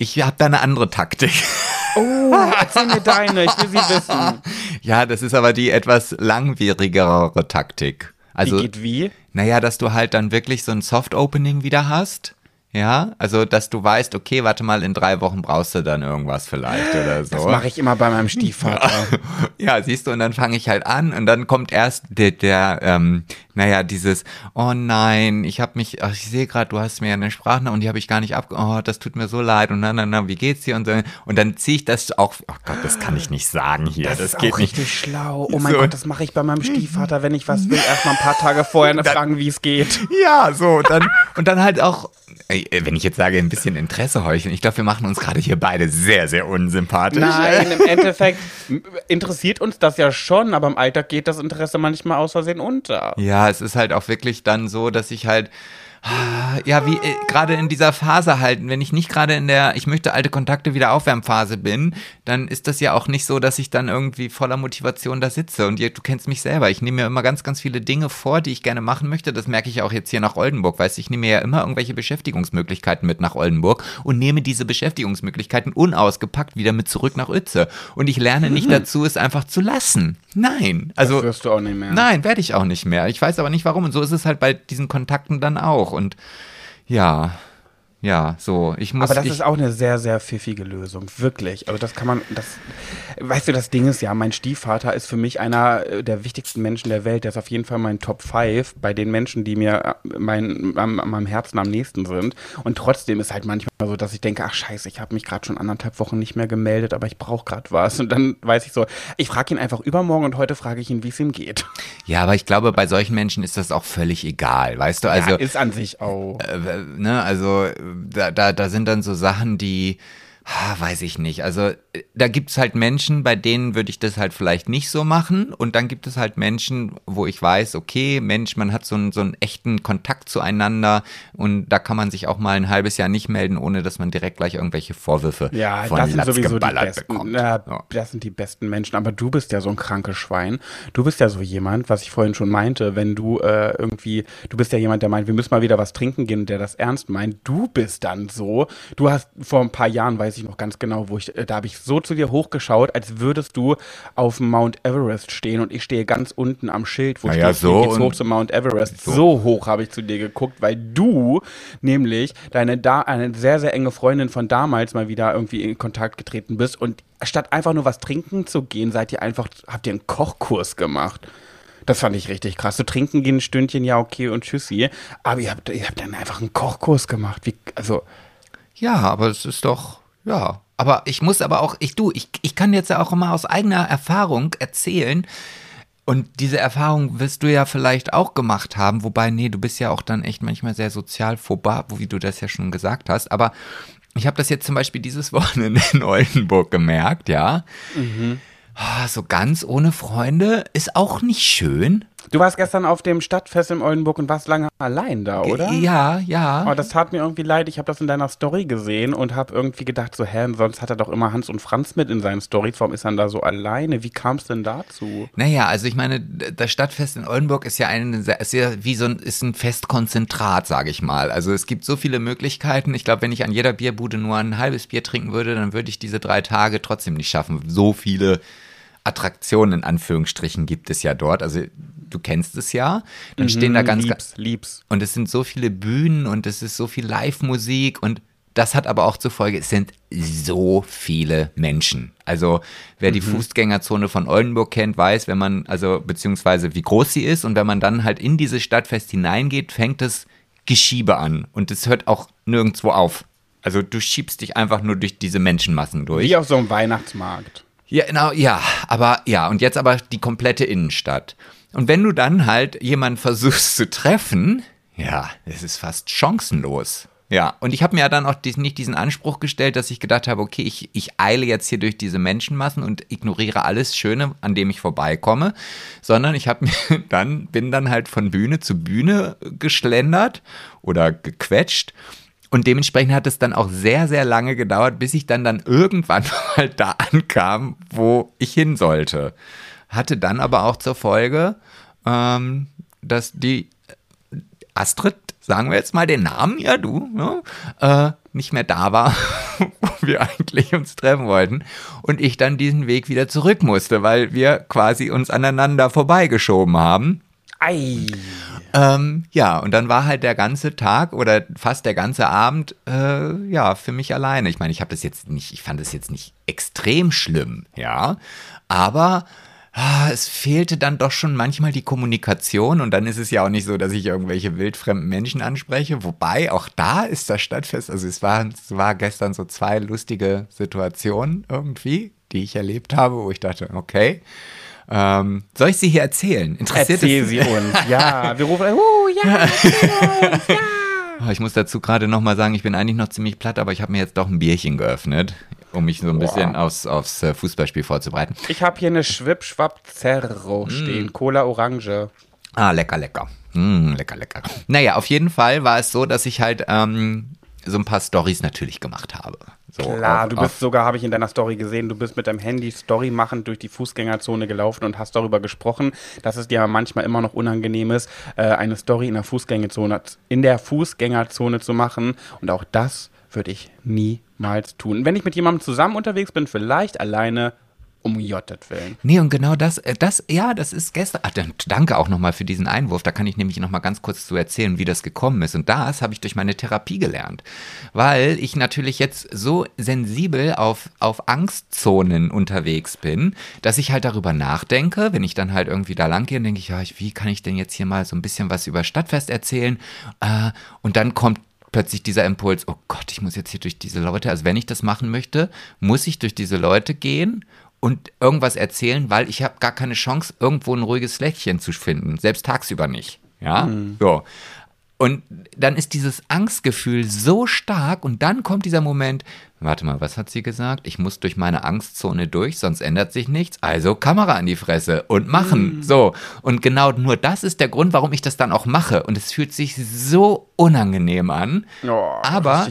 Ich habe da eine andere Taktik. Oh, erzähl mir deine, ich will sie wissen. <laughs> Ja, das ist aber die etwas langwierigere Taktik. Also, die geht wie? Naja, dass du halt dann wirklich so ein Soft-Opening wieder hast. Ja, also dass du weißt, okay, warte mal, in drei Wochen brauchst du dann irgendwas vielleicht oder so. Das mache ich immer bei meinem Stiefvater. <laughs> ja, siehst du, und dann fange ich halt an und dann kommt erst der, der ähm, naja, dieses, oh nein, ich habe mich, ach, ich sehe gerade, du hast mir eine Sprache und die habe ich gar nicht ab, oh, das tut mir so leid und dann, dann, dann wie geht's dir und so. Und dann ziehe ich das auch, oh Gott, das kann ich nicht sagen hier, das, Das, das ist geht auch nicht. richtig schlau. Oh mein So. Gott, das mache ich bei meinem Stiefvater, wenn ich was will. Erst mal ein paar Tage vorher Dann- fragen, wie es geht. Ja, so, und dann, und dann halt auch, wenn ich jetzt sage, ein bisschen Interesse heucheln, ich glaube, wir machen uns gerade hier beide sehr, sehr unsympathisch. Nein, im <laughs> Endeffekt interessiert uns das ja schon, aber im Alltag geht das Interesse manchmal aus Versehen unter. Ja, es ist halt auch wirklich dann so, dass ich halt ja, wie äh, gerade in dieser Phase halt, wenn ich nicht gerade in der ich möchte alte Kontakte wieder Aufwärmphase bin, dann ist das ja auch nicht so, dass ich dann irgendwie voller Motivation da sitze und ihr, du kennst mich selber, ich nehme mir immer ganz ganz viele Dinge vor, die ich gerne machen möchte, das merke ich auch jetzt hier nach Oldenburg, weißt du, ich nehme mir ja immer irgendwelche Beschäftigungsmöglichkeiten mit nach Oldenburg und nehme diese Beschäftigungsmöglichkeiten unausgepackt wieder mit zurück nach Uetze und ich lerne nicht dazu es einfach zu lassen. Nein, also das wirst du auch nicht mehr. Nein, werde ich auch nicht mehr. Ich weiß aber nicht warum. Und so ist es halt bei diesen Kontakten dann auch. Und ja, ja, so. Ich muss. Aber das ich, ist auch eine sehr, sehr pfiffige Lösung, wirklich. Also das kann man, das, weißt du, das Ding ist ja, mein Stiefvater ist für mich einer äh, der wichtigsten Menschen der Welt. Der ist auf jeden Fall mein Top 5 bei den Menschen, die mir äh, mein, am, am meinem Herzen am nächsten sind. Und trotzdem ist halt manchmal so, dass ich denke, ach scheiße, ich habe mich gerade schon anderthalb Wochen nicht mehr gemeldet, aber ich brauche gerade was. Und dann weiß ich so, ich frage ihn einfach übermorgen und heute frage ich ihn, wie es ihm geht. ja, aber ich glaube, bei solchen Menschen ist das auch völlig egal. Weißt du, also. ja, ist an sich auch. äh, ne, also da, da, da sind dann so Sachen, die, weiß ich nicht. Also äh, da gibt es halt Menschen, bei denen würde ich das halt vielleicht nicht so machen. Und dann gibt es halt Menschen, wo ich weiß, okay, Mensch, man hat so einen, so einen echten Kontakt zueinander und da kann man sich auch mal ein halbes Jahr nicht melden, ohne dass man direkt gleich irgendwelche Vorwürfe Ja, von das sind Latz sowieso die geballert besten. bekommt. Ja, Ja. Das sind die besten Menschen. Aber du bist ja so ein krankes Schwein. Du bist ja so jemand, was ich vorhin schon meinte, wenn du äh, irgendwie, du bist ja jemand, der meint, wir müssen mal wieder was trinken gehen und der das ernst meint. Du bist dann so. Du hast vor ein paar Jahren, weiß ich noch ganz genau, wo ich, äh, da habe ich so zu dir hochgeschaut, als würdest du auf Mount Everest stehen und ich stehe ganz unten am Schild, wo Na steht, so geht's hoch zum Mount Everest. So. So hoch habe ich zu dir geguckt, weil du nämlich deine da eine sehr sehr enge Freundin von damals mal wieder irgendwie in Kontakt getreten bist und statt einfach nur was trinken zu gehen, seid ihr einfach habt ihr einen Kochkurs gemacht. Das fand ich richtig krass. So trinken gehen ein Stündchen, ja okay und tschüssi. Aber ihr habt, ihr habt dann einfach einen Kochkurs gemacht. Wie, also Ja, aber es ist doch, ja. Aber ich muss aber auch, ich du, ich, ich kann jetzt ja auch immer aus eigener Erfahrung erzählen. Und diese Erfahrung wirst du ja vielleicht auch gemacht haben, wobei, nee, du bist ja auch dann echt manchmal sehr sozial vorbei, wie du das ja schon gesagt hast. Aber ich habe das jetzt zum Beispiel dieses <laughs> Wochenende in Oldenburg gemerkt, ja. Ah, So ganz ohne Freunde ist auch nicht schön. Du warst gestern auf dem Stadtfest in Oldenburg und warst lange allein da, oder? Ja, ja. Oh, das tat mir irgendwie leid. Ich habe das in deiner Story gesehen und habe irgendwie gedacht, so, hä, sonst hat er doch immer Hans und Franz mit in seinen Stories. Warum ist er denn da so alleine? Wie kam es denn dazu? Naja, also ich meine, das Stadtfest in Oldenburg ist ja ein, ist ja wie so ein, ist ein Festkonzentrat, sage ich mal. Also es gibt so viele Möglichkeiten. Ich glaube, wenn ich an jeder Bierbude nur ein halbes Bier trinken würde, dann würde ich diese drei Tage trotzdem nicht schaffen. So viele Attraktionen in Anführungsstrichen gibt es ja dort. Also du kennst es ja. Dann stehen da ganz, liebs, liebs. und es sind so viele Bühnen und es ist so viel Live-Musik und das hat aber auch zur Folge, es sind so viele Menschen. Also wer die Fußgängerzone von Oldenburg kennt, weiß, wenn man, also beziehungsweise wie groß sie ist und wenn man dann halt in dieses Stadtfest hineingeht, fängt es Geschiebe an und es hört auch nirgendwo auf. Also du schiebst dich einfach nur durch diese Menschenmassen durch. Wie auf so einem Weihnachtsmarkt. Ja, genau, ja, aber ja, und jetzt aber die komplette Innenstadt. Und wenn du dann halt jemanden versuchst zu treffen, ja, es ist fast chancenlos. Ja, und ich habe mir ja dann auch nicht diesen Anspruch gestellt, dass ich gedacht habe, okay, ich, ich eile jetzt hier durch diese Menschenmassen und ignoriere alles Schöne, an dem ich vorbeikomme, sondern ich habe <laughs> mir dann, bin dann halt von Bühne zu Bühne geschlendert oder gequetscht und dementsprechend hat es dann auch sehr, sehr lange gedauert, bis ich dann dann irgendwann <laughs> mal da ankam, wo ich hin sollte. Hatte dann aber auch zur Folge, ähm, dass die Astrid, sagen wir jetzt mal den Namen, ja du, ne, äh, nicht mehr da war, <laughs> wo wir eigentlich uns treffen wollten. Und ich dann diesen Weg wieder zurück musste, weil wir quasi uns aneinander vorbeigeschoben haben. Ei. Ähm, ja, und dann war halt der ganze Tag oder fast der ganze Abend, äh, ja, für mich alleine. Ich meine, ich habe das jetzt nicht, ich fand das jetzt nicht extrem schlimm, ja, aber es fehlte dann doch schon manchmal die Kommunikation und dann ist es ja auch nicht so, dass ich irgendwelche wildfremden Menschen anspreche. Wobei, auch da ist das Stadtfest, also es war, es war gestern so zwei lustige Situationen irgendwie, die ich erlebt habe, wo ich dachte, okay, ähm, soll ich sie hier erzählen? Interessiert Erzähl sie <laughs> uns. Ja, wir rufen, uh, ja, uns, ja. Oh, ich muss dazu gerade nochmal sagen, ich bin eigentlich noch ziemlich platt, aber ich habe mir jetzt doch ein Bierchen geöffnet, um mich so ein bisschen aufs, aufs äh, Fußballspiel vorzubereiten. Ich habe hier eine Schwip-Schwapp Zerro mm. stehen, Cola Orange. Ah, lecker, lecker. Mm, lecker, lecker. Naja, auf jeden Fall war es so, dass ich halt ähm, so ein paar Stories natürlich gemacht habe. So, Klar, auf, du bist sogar, habe ich in deiner Story gesehen, du bist mit deinem Handy Story machend durch die Fußgängerzone gelaufen und hast darüber gesprochen, dass es dir manchmal immer noch unangenehm ist, äh, eine Story in der Fußgängerzone, in der Fußgängerzone zu machen. Und auch das würde ich niemals tun. Wenn ich mit jemandem zusammen unterwegs bin, vielleicht alleine, um Jottet willen. Nee, und genau das, äh, das, ja, das ist gestern. Ach, dann danke auch nochmal für diesen Einwurf. Da kann ich nämlich nochmal ganz kurz zu erzählen, wie das gekommen ist. Und das habe ich durch meine Therapie gelernt. Weil ich natürlich jetzt so sensibel auf, auf Angstzonen unterwegs bin, dass ich halt darüber nachdenke, wenn ich dann halt irgendwie da lang gehe, denke ich, ja, wie kann ich denn jetzt hier mal so ein bisschen was über Stadtfest erzählen? Äh, und dann kommt plötzlich dieser Impuls, oh Gott, ich muss jetzt hier durch diese Leute, also wenn ich das machen möchte, muss ich durch diese Leute gehen und irgendwas erzählen, weil ich habe gar keine Chance, irgendwo ein ruhiges Fleckchen zu finden, selbst tagsüber nicht. Ja, mhm. so. Und dann ist dieses Angstgefühl so stark und dann kommt dieser Moment, warte mal, was hat sie gesagt? Ich muss durch meine Angstzone durch, sonst ändert sich nichts. Also Kamera an die Fresse und machen. Mhm. So. Und genau nur das ist der Grund, warum ich das dann auch mache. Und es fühlt sich so unangenehm an. Oh, aber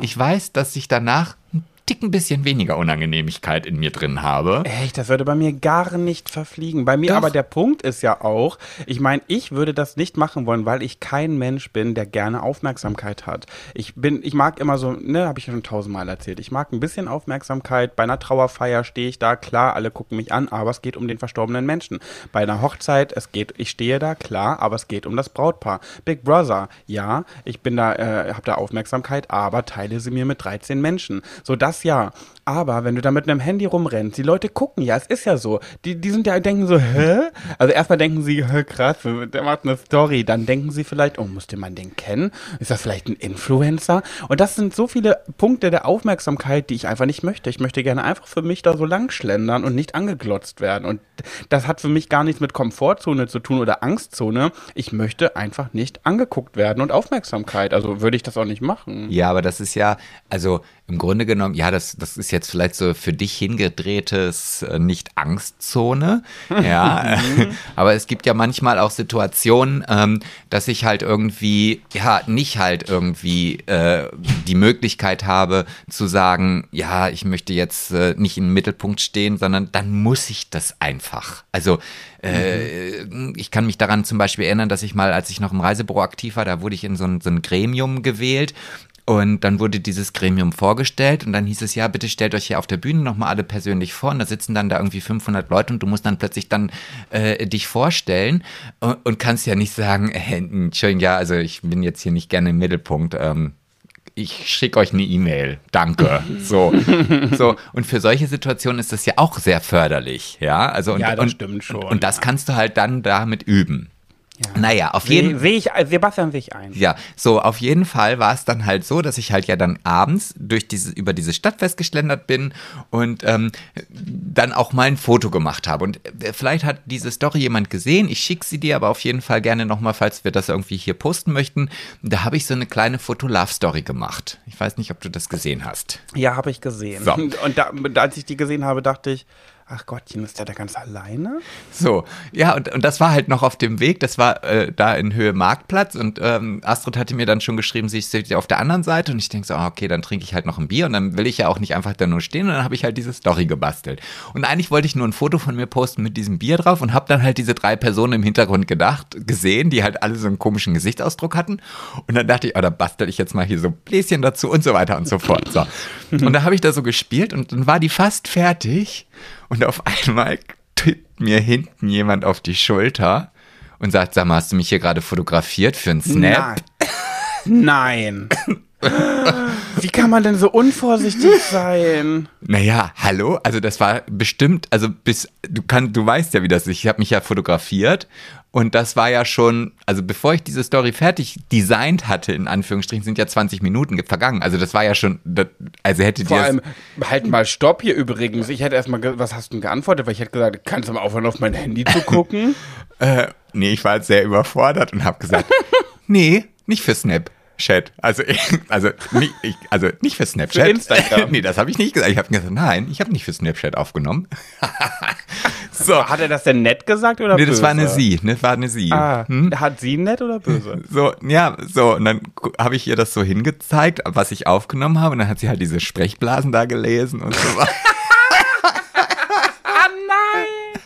ich weiß, dass ich danach ein Ticken bisschen weniger Unangenehmigkeit in mir drin habe. Echt, das würde bei mir gar nicht verfliegen. Bei mir Doch. aber der Punkt ist ja auch, ich meine, ich würde das nicht machen wollen, weil ich kein Mensch bin, der gerne Aufmerksamkeit hat. Ich bin, ich mag immer so, ne, habe ich ja schon tausendmal erzählt. Ich mag ein bisschen Aufmerksamkeit. Bei einer Trauerfeier stehe ich da, klar, alle gucken mich an, aber es geht um den verstorbenen Menschen. Bei einer Hochzeit, es geht, ich stehe da, klar, aber es geht um das Brautpaar. Big Brother, ja, ich bin da, äh, habe da Aufmerksamkeit, aber teile sie mir mit 13 Menschen. So das das ja. Aber wenn du da mit einem Handy rumrennst, die Leute gucken ja, es ist ja so. Die, die sind ja, denken so, hä? Also erstmal denken sie, hä, krass, der macht eine Story. Dann denken sie vielleicht, oh, musste man den kennen? Ist das vielleicht ein Influencer? Und das sind so viele Punkte der Aufmerksamkeit, die ich einfach nicht möchte. Ich möchte gerne einfach für mich da so lang schlendern und nicht angeglotzt werden. Und das hat für mich gar nichts mit Komfortzone zu tun oder Angstzone. Ich möchte einfach nicht angeguckt werden und Aufmerksamkeit. Also würde ich das auch nicht machen. Ja, aber das ist ja, also im Grunde genommen, ja, das, das ist jetzt vielleicht so für dich hingedrehtes äh, Nicht-Angstzone. <laughs> Ja, <laughs> aber es gibt ja manchmal auch Situationen, ähm, dass ich halt irgendwie, ja, nicht halt irgendwie äh, die Möglichkeit habe zu sagen, ja, ich möchte jetzt äh, nicht im Mittelpunkt stehen, sondern dann muss ich das einfach. Also äh, mhm. ich kann mich daran zum Beispiel erinnern, dass ich mal, als ich noch im Reisebüro aktiv war, da wurde ich in so ein, so ein Gremium gewählt und dann wurde dieses Gremium vorgestellt und dann hieß es, ja, bitte stellt euch hier auf der Bühne nochmal alle persönlich vor. Und da sitzen dann da irgendwie 500 Leute und du musst dann plötzlich dann äh, dich vorstellen und, und, kannst ja nicht sagen, äh, Entschuldigung, ja, also ich bin jetzt hier nicht gerne im Mittelpunkt. Ähm, ich schicke euch eine E-Mail. Danke. <laughs> So. so. Und für solche Situationen ist das ja auch sehr förderlich. Ja, also und, ja, das und, stimmt schon. Und, und das kannst du halt dann damit üben. Ja. Naja, auf jeden Fall. Ich, Sebastian sehe ich ein. Ja, so, auf jeden Fall war es dann halt so, dass ich halt ja dann abends durch diese, über diese Stadtfest geschlendert bin und ähm, dann auch mal ein Foto gemacht habe. Und äh, vielleicht hat diese Story jemand gesehen. Ich schicke sie dir aber auf jeden Fall gerne nochmal, falls wir das irgendwie hier posten möchten. Da habe ich so eine kleine Foto-Love-Story gemacht. Ich weiß nicht, ob du das gesehen hast. Ja, habe ich gesehen. So. <laughs> Und da, als ich die gesehen habe, dachte ich, ach Gottchen, ist der da ganz alleine? So, ja, und, und das war halt noch auf dem Weg, das war äh, da in Höhe Marktplatz und ähm, Astrid hatte mir dann schon geschrieben, sie ist auf der anderen Seite und ich denke so, ah, okay, dann trinke ich halt noch ein Bier und dann will ich ja auch nicht einfach da nur stehen und dann habe ich halt diese Story gebastelt. Und eigentlich wollte ich nur ein Foto von mir posten mit diesem Bier drauf und habe dann halt diese drei Personen im Hintergrund gedacht, gesehen, die halt alle so einen komischen Gesichtsausdruck hatten und dann dachte ich, oh, da bastel ich jetzt mal hier so Bläschen dazu und so weiter und so fort. So. <laughs> Und da habe ich da so gespielt und dann war die fast fertig und auf einmal tippt mir hinten jemand auf die Schulter und sagt, sag mal, hast du mich hier gerade fotografiert für einen Snap? Nein. Wie kann man denn so unvorsichtig sein? Naja, hallo, also das war bestimmt, also bis, du kannst, du weißt ja, wie das ist. Ich habe mich ja fotografiert und das war ja schon, also bevor ich diese Story fertig designt hatte, in Anführungsstrichen, sind ja 20 Minuten vergangen. Also das war ja schon, also hätte Vor dir. allem, halt mal Stopp hier übrigens. Ich hätte erstmal, was hast du denn geantwortet? Weil ich hätte gesagt, kannst du mal aufhören, auf mein Handy zu gucken? <laughs> Äh, nee, ich war jetzt sehr überfordert und habe gesagt, <laughs> nee, nicht für Snapchat. Also, <laughs> also, nicht, ich, also nicht für Snapchat. Für Instagram. nee, das habe ich nicht gesagt. Ich habe gesagt, nein, ich habe nicht für Snapchat aufgenommen. So. <laughs> Hat er das denn nett gesagt oder Nee, böse? das war eine Sie, ne? War eine Sie. Ah, Hm? hat sie nett oder böse? So, ja, so, und dann habe ich ihr das so hingezeigt, was ich aufgenommen habe, und dann hat sie halt diese Sprechblasen da gelesen und so. <laughs> <laughs> ah nein!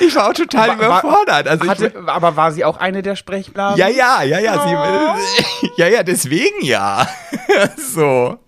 Ich war auch total Wa- wa- überfordert. Also ich, Hatte, aber war sie auch eine der Sprechblasen? Ja, ja, ja, ja, Oh. sie, ja, ja, deswegen ja. so.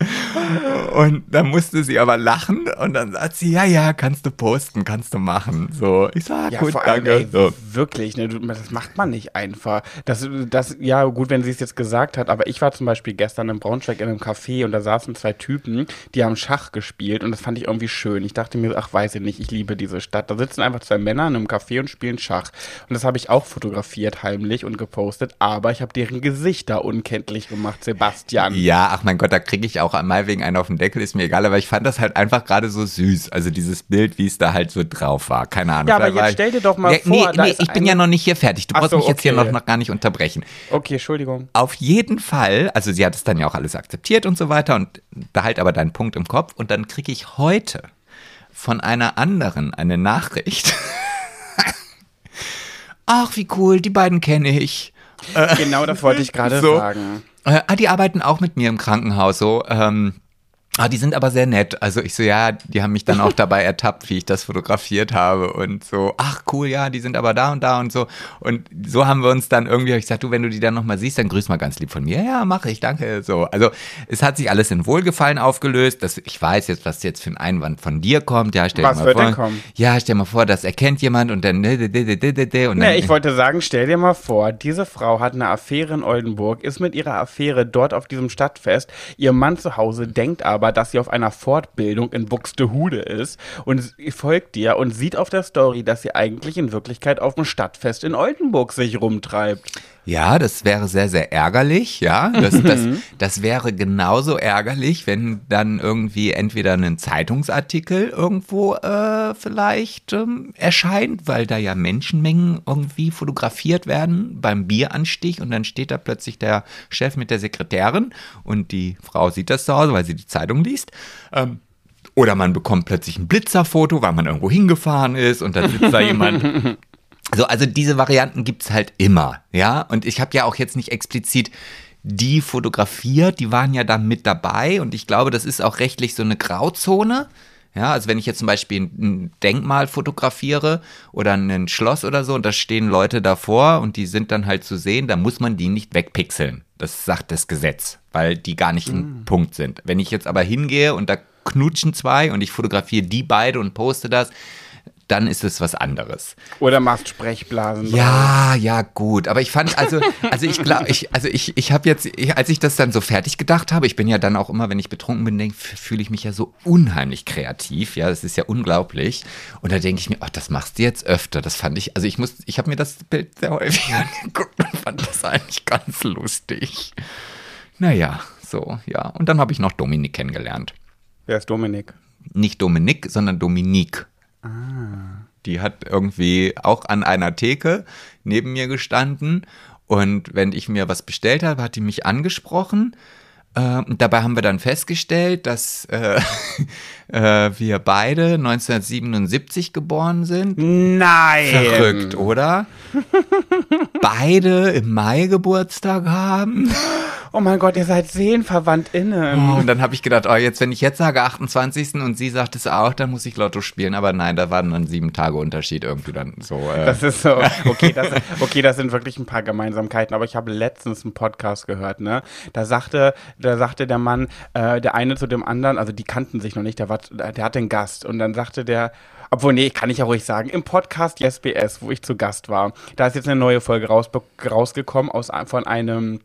Und dann musste sie aber lachen und dann sagt sie, ja, ja, kannst du posten, kannst du machen. So, ich sag, Ja, gut, vor allem, danke. ey, so. wirklich, ne, das macht man nicht einfach. Das, das, ja, gut, wenn sie es jetzt gesagt hat, aber ich war zum Beispiel gestern in Braunschweig in einem Café und da saßen zwei Typen, die haben Schach gespielt und das fand ich irgendwie schön. Ich dachte mir, ach, weiß ich nicht, ich liebe diese Stadt. Da sitzen einfach zwei Männer in einem Café und spielen Schach. Und das habe ich auch fotografiert, heimlich und gepostet, aber ich habe deren Gesichter unkenntlich gemacht, Sebastian. Ja, ach mein Gott, da kriege ich auch einmal wegen einen auf den Deckel, ist mir egal, aber ich fand das halt einfach gerade so süß. Also dieses Bild, wie es da halt so drauf war. Keine Ahnung. Ja, aber jetzt stell dir doch mal ja, vor, Nee, nee ich bin ja noch nicht hier fertig. Du Ach brauchst so, mich jetzt hier okay. noch, noch gar nicht unterbrechen. Okay, Entschuldigung. Auf jeden Fall, also sie hat es dann ja auch alles akzeptiert und so weiter und behalt aber deinen Punkt im Kopf und dann kriege ich heute von einer anderen eine Nachricht. <laughs> Ach, wie cool, die beiden kenne ich. Genau das wollte ich <laughs> gerade So. sagen. Äh, ah, die arbeiten auch mit mir im Krankenhaus, so. Ähm, ah, die sind aber sehr nett. Also ich so, ja, die haben mich dann auch <laughs> dabei ertappt, wie ich das fotografiert habe und so, ach cool, ja, die sind aber da und da und so. Und so haben wir uns dann irgendwie, hab ich gesagt, du, wenn du die dann nochmal siehst, dann grüß mal ganz lieb von mir. Ja, mache ich, danke. So, also es hat sich alles in Wohlgefallen aufgelöst. Das, ich weiß jetzt, was jetzt für ein Einwand von dir kommt. Ja, stell Was dir mal wird vor. denn kommen? Ja, stell mal vor, das erkennt jemand und dann und dann, Nee, ich wollte sagen, stell dir mal vor, diese Frau hat eine Affäre in Oldenburg, ist mit ihrer Affäre dort auf diesem Stadtfest. Ihr Mann zu Hause denkt aber, dass sie auf einer Fortbildung in Buxtehude ist und folgt dir und sieht auf der Story, dass sie eigentlich in Wirklichkeit auf dem Stadtfest in Oldenburg sich rumtreibt. Ja, das wäre sehr, sehr ärgerlich, ja. Das, <laughs> das, das wäre genauso ärgerlich, wenn dann irgendwie entweder ein Zeitungsartikel irgendwo äh, vielleicht ähm, erscheint, weil da ja Menschenmengen irgendwie fotografiert werden beim Bieranstich und dann steht da plötzlich der Chef mit der Sekretärin und die Frau sieht das zu Hause, weil sie die Zeitung liest. Ähm, oder man bekommt plötzlich ein Blitzerfoto, weil man irgendwo hingefahren ist und dann sitzt da <laughs> jemand so, also diese Varianten gibt's halt immer, ja. Und ich habe ja auch jetzt nicht explizit die fotografiert, die waren ja da mit dabei und ich glaube, das ist auch rechtlich so eine Grauzone. Ja, also wenn ich jetzt zum Beispiel ein Denkmal fotografiere oder ein Schloss oder so und da stehen Leute davor und die sind dann halt zu sehen, da muss man die nicht wegpixeln. Das sagt das Gesetz, weil die gar nicht ein Punkt sind. Wenn ich jetzt aber hingehe und da knutschen zwei und ich fotografiere die beide und poste das, dann ist es was anderes. Oder machst Sprechblasen. Ja, ja, gut. Aber ich fand, also, also ich glaube, ich, also ich, ich habe jetzt, ich, als ich das dann so fertig gedacht habe, ich bin ja dann auch immer, wenn ich betrunken bin, denk, fühle ich mich ja so unheimlich kreativ. Ja, das ist ja unglaublich. Und da denke ich mir, ach, das machst du jetzt öfter. Das fand ich, also ich muss, ich habe mir das Bild sehr häufig <laughs> angeguckt und fand das eigentlich ganz lustig. Naja, so, ja. Und dann habe ich noch Dominik kennengelernt. Wer ist Dominik? Nicht Dominik, sondern Dominique. Die hat irgendwie auch an einer Theke neben mir gestanden und wenn ich mir was bestellt habe, hat die mich angesprochen. Äh, und dabei haben wir dann festgestellt, dass äh, <laughs> äh, wir beide 1977 geboren sind. Nein! Verrückt, oder? <laughs> beide im Mai Geburtstag haben. Oh mein Gott, ihr seid SeelenverwandtInnen. Oh, und dann habe ich gedacht, oh, jetzt, wenn ich jetzt sage 28. und sie sagt es auch, dann muss ich Lotto spielen. Aber nein, da waren dann sieben Tage Unterschied irgendwie dann so. Äh, Das ist so, <laughs> okay das, okay, das sind wirklich ein paar Gemeinsamkeiten, aber ich habe letztens einen Podcast gehört, ne? Da sagte, da sagte der Mann, äh, der eine zu dem anderen, also die kannten sich noch nicht, der, war, der hatte einen Gast und dann sagte der, obwohl, nee, kann ich ja ruhig sagen, im Podcast SBS, wo ich zu Gast war, da ist jetzt eine neue Folge raus, rausgekommen aus, von einem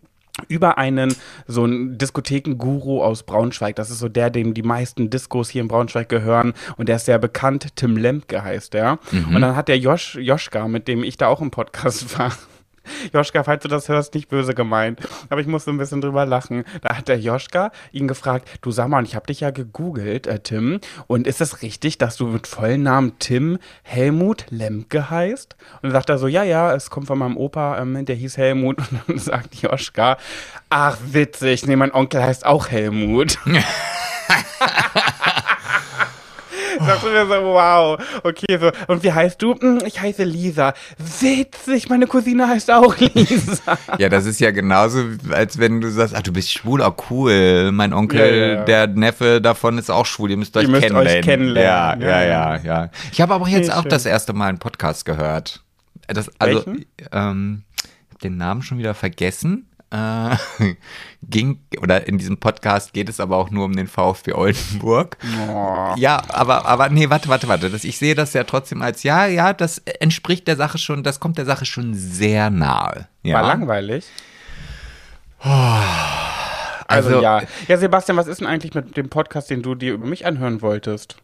über einen so einen Diskothekenguru aus Braunschweig. Das ist so der, dem die meisten Diskos hier in Braunschweig gehören und der ist sehr bekannt. Tim Lemke heißt der. Mhm. Und dann hat der Josh, Joschka, mit dem ich da auch im Podcast <laughs> war. Joschka, falls du das hörst, nicht böse gemeint. Aber ich musste ein bisschen drüber lachen. Da hat der Joschka ihn gefragt, du sag mal, ich habe dich ja gegoogelt, äh, Tim. Und ist es richtig, dass du mit vollen Namen Tim Helmut Lemke heißt? Und dann sagt er so, ja, ja, es kommt von meinem Opa, ähm, der hieß Helmut. <laughs> Und dann sagt Joschka, ach witzig, nee, mein Onkel heißt auch Helmut. <laughs> Du mir so, wow, okay, so. Und wie heißt du? Hm, Ich heiße Lisa. Witzig, meine Cousine heißt auch <laughs> Lisa. Ja, das ist ja genauso, als wenn du sagst, ach, du bist schwul, oh cool. Mein Onkel, Ja, ja, ja. der Neffe davon ist auch schwul. Ihr müsst euch Ihr müsst euch kennenlernen. kennenlernen. Ja, ja, Ja, ja. Ich habe aber jetzt Nee, auch schön. das erste Mal einen Podcast gehört. Das, also, Welchen? ähm, den Namen schon wieder vergessen. Äh, <laughs> ging, oder in diesem Podcast geht es aber auch nur um den VfB Oldenburg. Oh. Ja, aber, aber nee, warte, warte, warte. Das, ich sehe das ja trotzdem als, ja, ja, das entspricht der Sache schon, das kommt der Sache schon sehr nahe. Ja. War langweilig. <sighs> Also, Also- ja. Ja, Sebastian, was ist denn eigentlich mit dem Podcast, den du dir über mich anhören wolltest?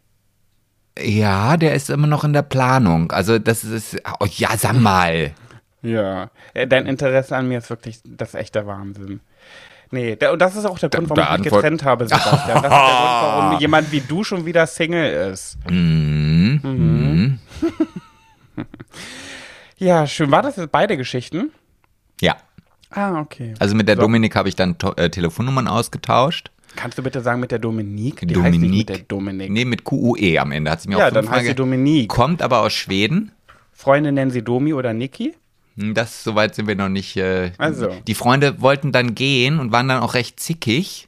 Ja, der ist immer noch in der Planung. Also das ist, oh, ja, sag mal. Ja. Äh, Dein Interesse an mir ist wirklich das ist echt der Wahnsinn. Nee, und das ist auch der Grund, warum ich mich getrennt habe, Sebastian. Das ist der Grund, warum <laughs> jemand wie du schon wieder Single ist. Mhm. Mhm. <laughs> Ja, schön. War das jetzt beide Geschichten? Ja. Ah, okay. Also mit der So. Dominik habe ich dann to äh, Telefonnummern ausgetauscht. Kannst du bitte sagen mit der Dominique? Die heißt nicht mit der Dominik. Nee, mit QUE am Ende hat sie mir ja, auch dann fünfmal heißt sie Dominique. Kommt aber aus Schweden. Freunde nennen sie Domi oder Niki. Hm, Das, soweit sind wir noch nicht. Äh, Also. Die Freunde wollten dann gehen und waren dann auch recht zickig.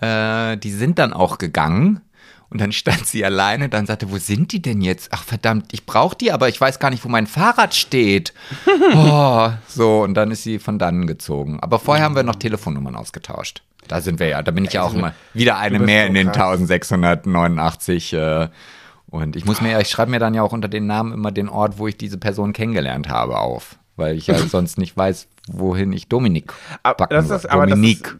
Äh, die sind dann auch gegangen. Und dann <laughs> stand sie alleine, dann sagte, wo sind die denn jetzt? Ach verdammt, ich brauche die, aber ich weiß gar nicht, wo mein Fahrrad steht. <laughs> oh, so, und dann ist sie von dannen gezogen. Aber vorher haben wir noch Telefonnummern ausgetauscht. Da sind wir ja, da bin ich ja auch immer wieder eine mehr in den krass. 1689. Äh, und ich muss mir, ich schreibe mir dann ja auch unter den Namen immer den Ort, wo ich diese Person kennengelernt habe, auf. Weil ich ja <laughs> sonst nicht weiß, wohin ich Dominik Aber packen das ist, aber das ist,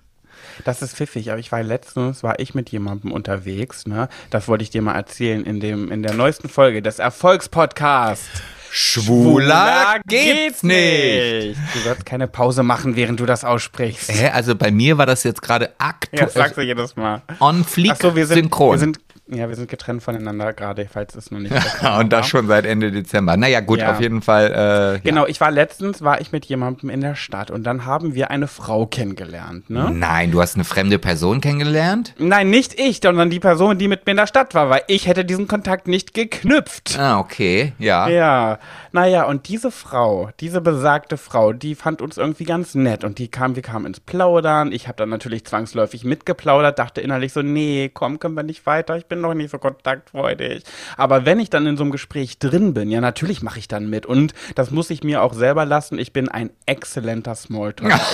das ist pfiffig, aber ich war letztens, war ich mit jemandem unterwegs, ne? Das wollte ich dir mal erzählen in dem, in der neuesten Folge des Erfolgspodcasts. Schwuler geht's nicht. Du sollst keine Pause machen, während du das aussprichst. Hä, also bei mir war das jetzt gerade Ja, aktuell das sagst du jedes Mal. on fleek Ach so, wir sind, synchron. wir sind, ja, wir sind getrennt voneinander gerade, falls es noch nicht <laughs> und das schon seit Ende Dezember. Naja, gut, Ja. auf jeden Fall. Äh, ja. Genau, ich war letztens, war ich mit jemandem in der Stadt und dann haben wir eine Frau kennengelernt, ne? Nein, du hast eine fremde Person kennengelernt? Nein, nicht ich, sondern die Person, die mit mir in der Stadt war, weil ich hätte diesen Kontakt nicht geknüpft. Ah, okay, ja. Ja, naja, und diese Frau, diese besagte Frau, die fand uns irgendwie ganz nett und die kam, wir kamen ins Plaudern. Ich habe dann natürlich zwangsläufig mitgeplaudert, dachte innerlich so, nee, komm, können wir nicht weiter, ich bin noch nicht so kontaktfreudig. Aber wenn ich dann in so einem Gespräch drin bin, ja, natürlich mache ich dann mit und das muss ich mir auch selber lassen, ich bin ein exzellenter Smalltalker. <laughs>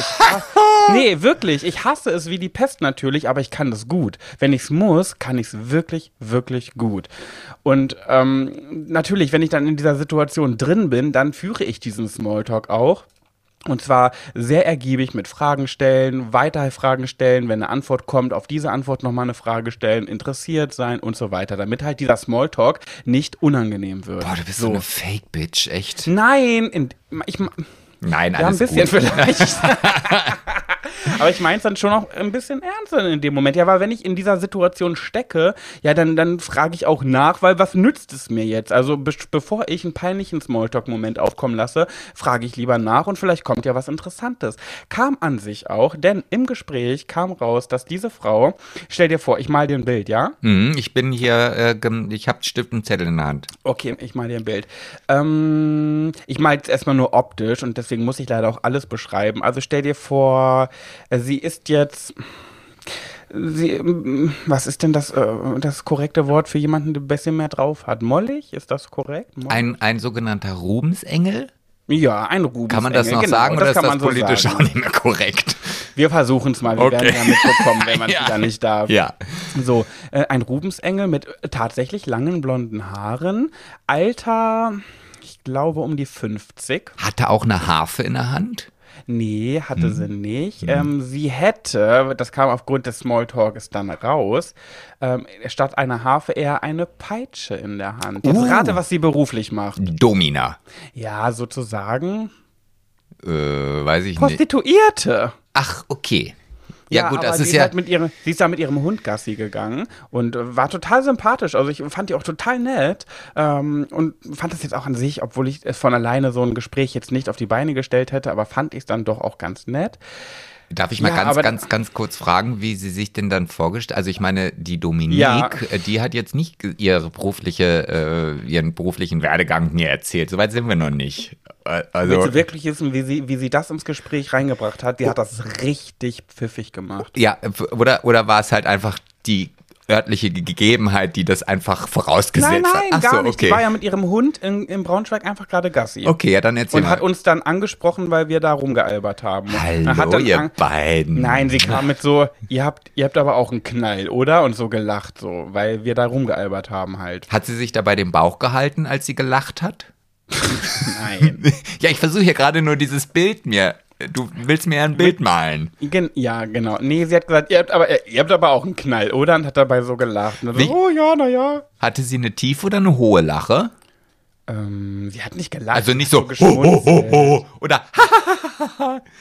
Nee, wirklich, ich hasse es wie die Pest natürlich, aber ich kann das gut. Wenn ich es muss, kann ich es wirklich, wirklich gut. Und ähm, natürlich, wenn ich dann in dieser Situation drin bin, dann führe ich diesen Smalltalk auch. Und zwar sehr ergiebig mit Fragen stellen, weiter Fragen stellen, wenn eine Antwort kommt, auf diese Antwort nochmal eine Frage stellen, interessiert sein und so weiter, damit halt dieser Smalltalk nicht unangenehm wird. Boah, du bist so, eine Fake-Bitch, echt. Nein, in, ich, Nein, ja, ein alles bisschen gut. vielleicht. <laughs> Aber ich meine es dann schon auch ein bisschen ernster in dem Moment. Ja, weil wenn ich in dieser Situation stecke, ja, dann, dann frage ich auch nach, weil was nützt es mir jetzt? Also be bevor ich einen peinlichen Smalltalk-Moment aufkommen lasse, frage ich lieber nach und vielleicht kommt ja was Interessantes. Kam an sich auch, denn im Gespräch kam raus, dass diese Frau, stell dir vor, ich mal dir ein Bild, ja? Mhm, ich bin hier, äh, ich habe Stift und Zettel in der Hand. Okay, ich mal dir ein Bild. Ähm, ich mal jetzt erstmal nur optisch und deswegen muss ich leider auch alles beschreiben. Also stell dir vor, sie ist jetzt. Sie, was ist denn das, äh, das korrekte Wort für jemanden, der ein bisschen mehr drauf hat? Mollig? Ist das korrekt? Mollig? Ein, ein sogenannter Rubensengel? ja, ein Rubens. Kann man das noch genau, sagen oder ist kann das man so politisch sagen. auch nicht mehr korrekt? Wir versuchen es mal, wir Okay. werden ja mitbekommen, wenn man <laughs> Ja. wieder nicht darf. Ja. So, äh, ein Rubensengel mit tatsächlich langen blonden Haaren, Alter, ich glaube um die 50. Hatte auch eine Harfe in der Hand? Nee, hatte mhm. sie nicht. Mhm. Ähm, sie hätte, das kam aufgrund des Smalltalks dann raus, ähm, statt einer Harfe eher eine Peitsche in der Hand. Jetzt uh. rate, was sie beruflich macht. Domina. Ja, sozusagen. Äh, weiß ich Prostituierte. nicht. Prostituierte. Ach, okay. Ja, ja gut, das ist sie ja. Halt mit ihrem, sie ist da mit ihrem Hund Gassi gegangen und äh, war total sympathisch. Also ich fand die auch total nett ähm, und fand das jetzt auch an sich, obwohl ich es von alleine so ein Gespräch jetzt nicht auf die Beine gestellt hätte, aber fand ich es dann doch auch ganz nett. Darf ich mal ja, ganz, ganz, ganz kurz fragen, wie sie sich denn dann vorgestellt? Also ich meine, die Dominique, ja. Äh, die hat jetzt nicht ihre berufliche, äh, ihren beruflichen Werdegang mir erzählt. Soweit sind wir noch nicht. Äh, also, Willst du wirklich wissen, wie sie, wie sie das ins Gespräch reingebracht hat? Die hat das richtig pfiffig gemacht. Ja, oder, oder war es halt einfach die örtliche Gegebenheit, die das einfach vorausgesetzt nein, nein, hat. Ach gar so, nicht. Okay. Die war ja mit ihrem Hund in, in Braunschweig einfach gerade Gassi. Okay, ja, dann erzähl Und mal. hat uns dann angesprochen, weil wir da rumgealbert haben. Hallo, ihr beiden. Nein, sie kam mit so, ihr habt, ihr habt aber auch einen Knall, oder? Und so gelacht, so, weil wir da rumgealbert haben halt. Hat sie sich dabei den Bauch gehalten, als sie gelacht hat? <laughs> Nein. <laughs> ja, ich versuche hier gerade nur dieses Bild mir du willst mir ein Bild malen. Ja, genau. Nee, sie hat gesagt, ihr habt aber, ihr habt aber auch einen Knall, oder? Und hat dabei so gelacht. Und so, oh ja, naja. Hatte sie eine tiefe oder eine hohe Lache? Ähm, sie hat nicht gelacht. Also nicht so, so ho, ho, ho, oder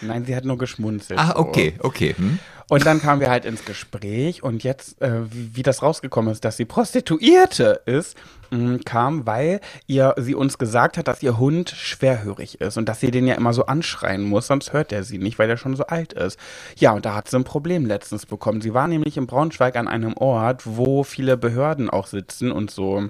Nein, sie hat nur geschmunzelt. Ah, okay, okay. Hm? Und dann kamen wir halt ins Gespräch und jetzt, äh, wie, wie, das rausgekommen ist, dass sie Prostituierte ist, mh, kam, weil ihr, sie uns gesagt hat, dass ihr Hund schwerhörig ist und dass sie den ja immer so anschreien muss, sonst hört er sie nicht, weil er schon so alt ist. Ja, und da hat sie ein Problem letztens bekommen. Sie war nämlich in Braunschweig an einem Ort, wo viele Behörden auch sitzen und so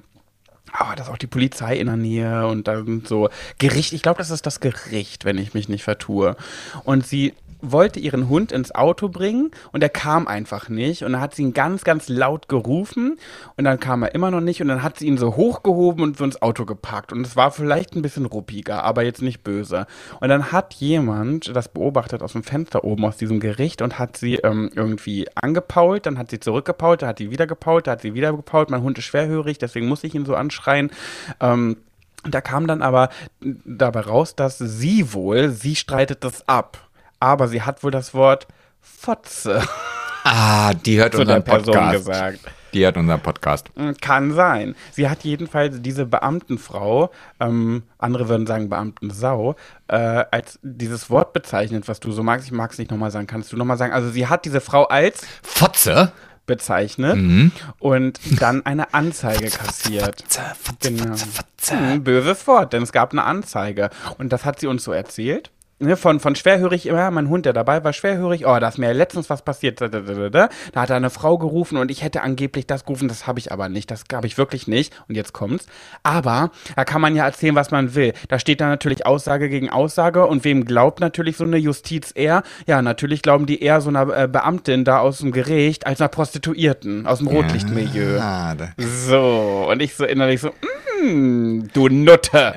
aber da ist auch die Polizei in der Nähe und dann so Gericht. Ich glaube, das ist das Gericht, wenn ich mich nicht vertue. Und sie wollte ihren Hund ins Auto bringen und er kam einfach nicht. Und dann hat sie ihn ganz, ganz laut gerufen und dann kam er immer noch nicht. Und dann hat sie ihn so hochgehoben und so ins Auto gepackt. Und es war vielleicht ein bisschen ruppiger, aber jetzt nicht böse. Und dann hat jemand das beobachtet aus dem Fenster oben aus diesem Gericht und hat sie ähm, irgendwie angepault. Dann hat sie zurückgepault, dann hat sie wieder gepault, dann hat sie wieder gepault. Mein Hund ist schwerhörig, deswegen muss ich ihn so anschreien. Ähm, da kam dann aber dabei raus, dass sie wohl, sie streitet das ab aber sie hat wohl das Wort Fotze. Ah, die hört <laughs> unseren Podcast. Gesagt. Die hört unseren Podcast. Hm, kann sein. Sie hat jedenfalls diese Beamtenfrau, ähm, andere würden sagen Beamtensau, äh, als dieses Wort bezeichnet, was du so magst. Ich mag es nicht nochmal sagen. Kannst du nochmal sagen? Also sie hat diese Frau als Fotze bezeichnet mhm. und dann eine <laughs> Anzeige kassiert. Fotze, Fotze, genau. Fotze, Fotze. Ein böses Wort, denn es gab eine Anzeige. Und das hat sie uns so erzählt ne, von, von schwerhörig, ja, mein Hund, der dabei war, schwerhörig, oh, da ist mir letztens was passiert, da, da, da, da, da hat eine Frau gerufen und ich hätte angeblich das gerufen, das habe ich aber nicht, das habe ich wirklich nicht und jetzt kommt's. Aber da kann man ja erzählen, was man will. Da steht dann natürlich Aussage gegen Aussage und wem glaubt natürlich so eine Justiz eher? Ja, natürlich glauben die eher so einer äh, Beamtin da aus dem Gericht als einer Prostituierten aus dem Rotlichtmilieu. Ja, so, und ich so innerlich so, mm, du Nutte.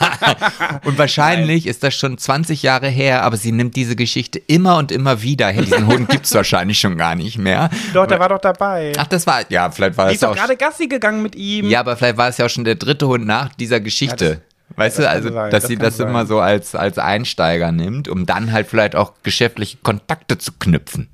<laughs> und wahrscheinlich Nein. ist das schon schon 20 Jahre her, aber sie nimmt diese Geschichte immer und immer wieder. Hey, diesen Hund gibt es <laughs> wahrscheinlich schon gar nicht mehr. Doch, der war doch dabei. Ach, das war, ja, vielleicht war Die es auch. ist doch gerade Gassi gegangen mit ihm. Ja, aber vielleicht war es ja auch schon der dritte Hund nach dieser Geschichte. Ja, weißt das du, also, sein, dass das sie das sein. immer so als, als Einsteiger nimmt, um dann halt vielleicht auch geschäftliche Kontakte zu knüpfen.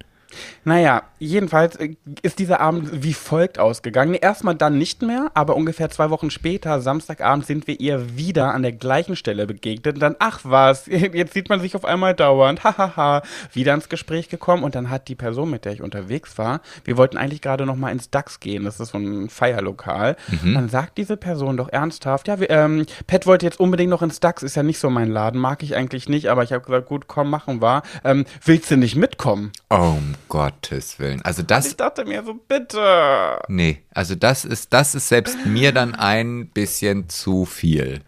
Naja, jedenfalls äh, ist dieser Abend wie folgt ausgegangen. Erstmal dann nicht mehr, aber ungefähr zwei Wochen später, Samstagabend, sind wir ihr wieder an der gleichen Stelle begegnet. Und dann, ach was, <laughs> jetzt sieht man sich auf einmal dauernd, hahaha, wieder ins Gespräch gekommen. Und dann hat die Person, mit der ich unterwegs war, wir wollten eigentlich gerade noch mal ins DAX gehen, das ist so ein Feierlokal. Mhm. Dann sagt diese Person doch ernsthaft, ja, wir, ähm, Pat wollte jetzt unbedingt noch ins DAX, ist ja nicht so mein Laden, mag ich eigentlich nicht, aber ich habe gesagt, gut, komm, machen wir. Ähm, willst du nicht mitkommen? Oh Gottes Willen. Also das. Ich dachte mir so, bitte. Nee, also das ist, das ist selbst mir dann ein bisschen zu viel.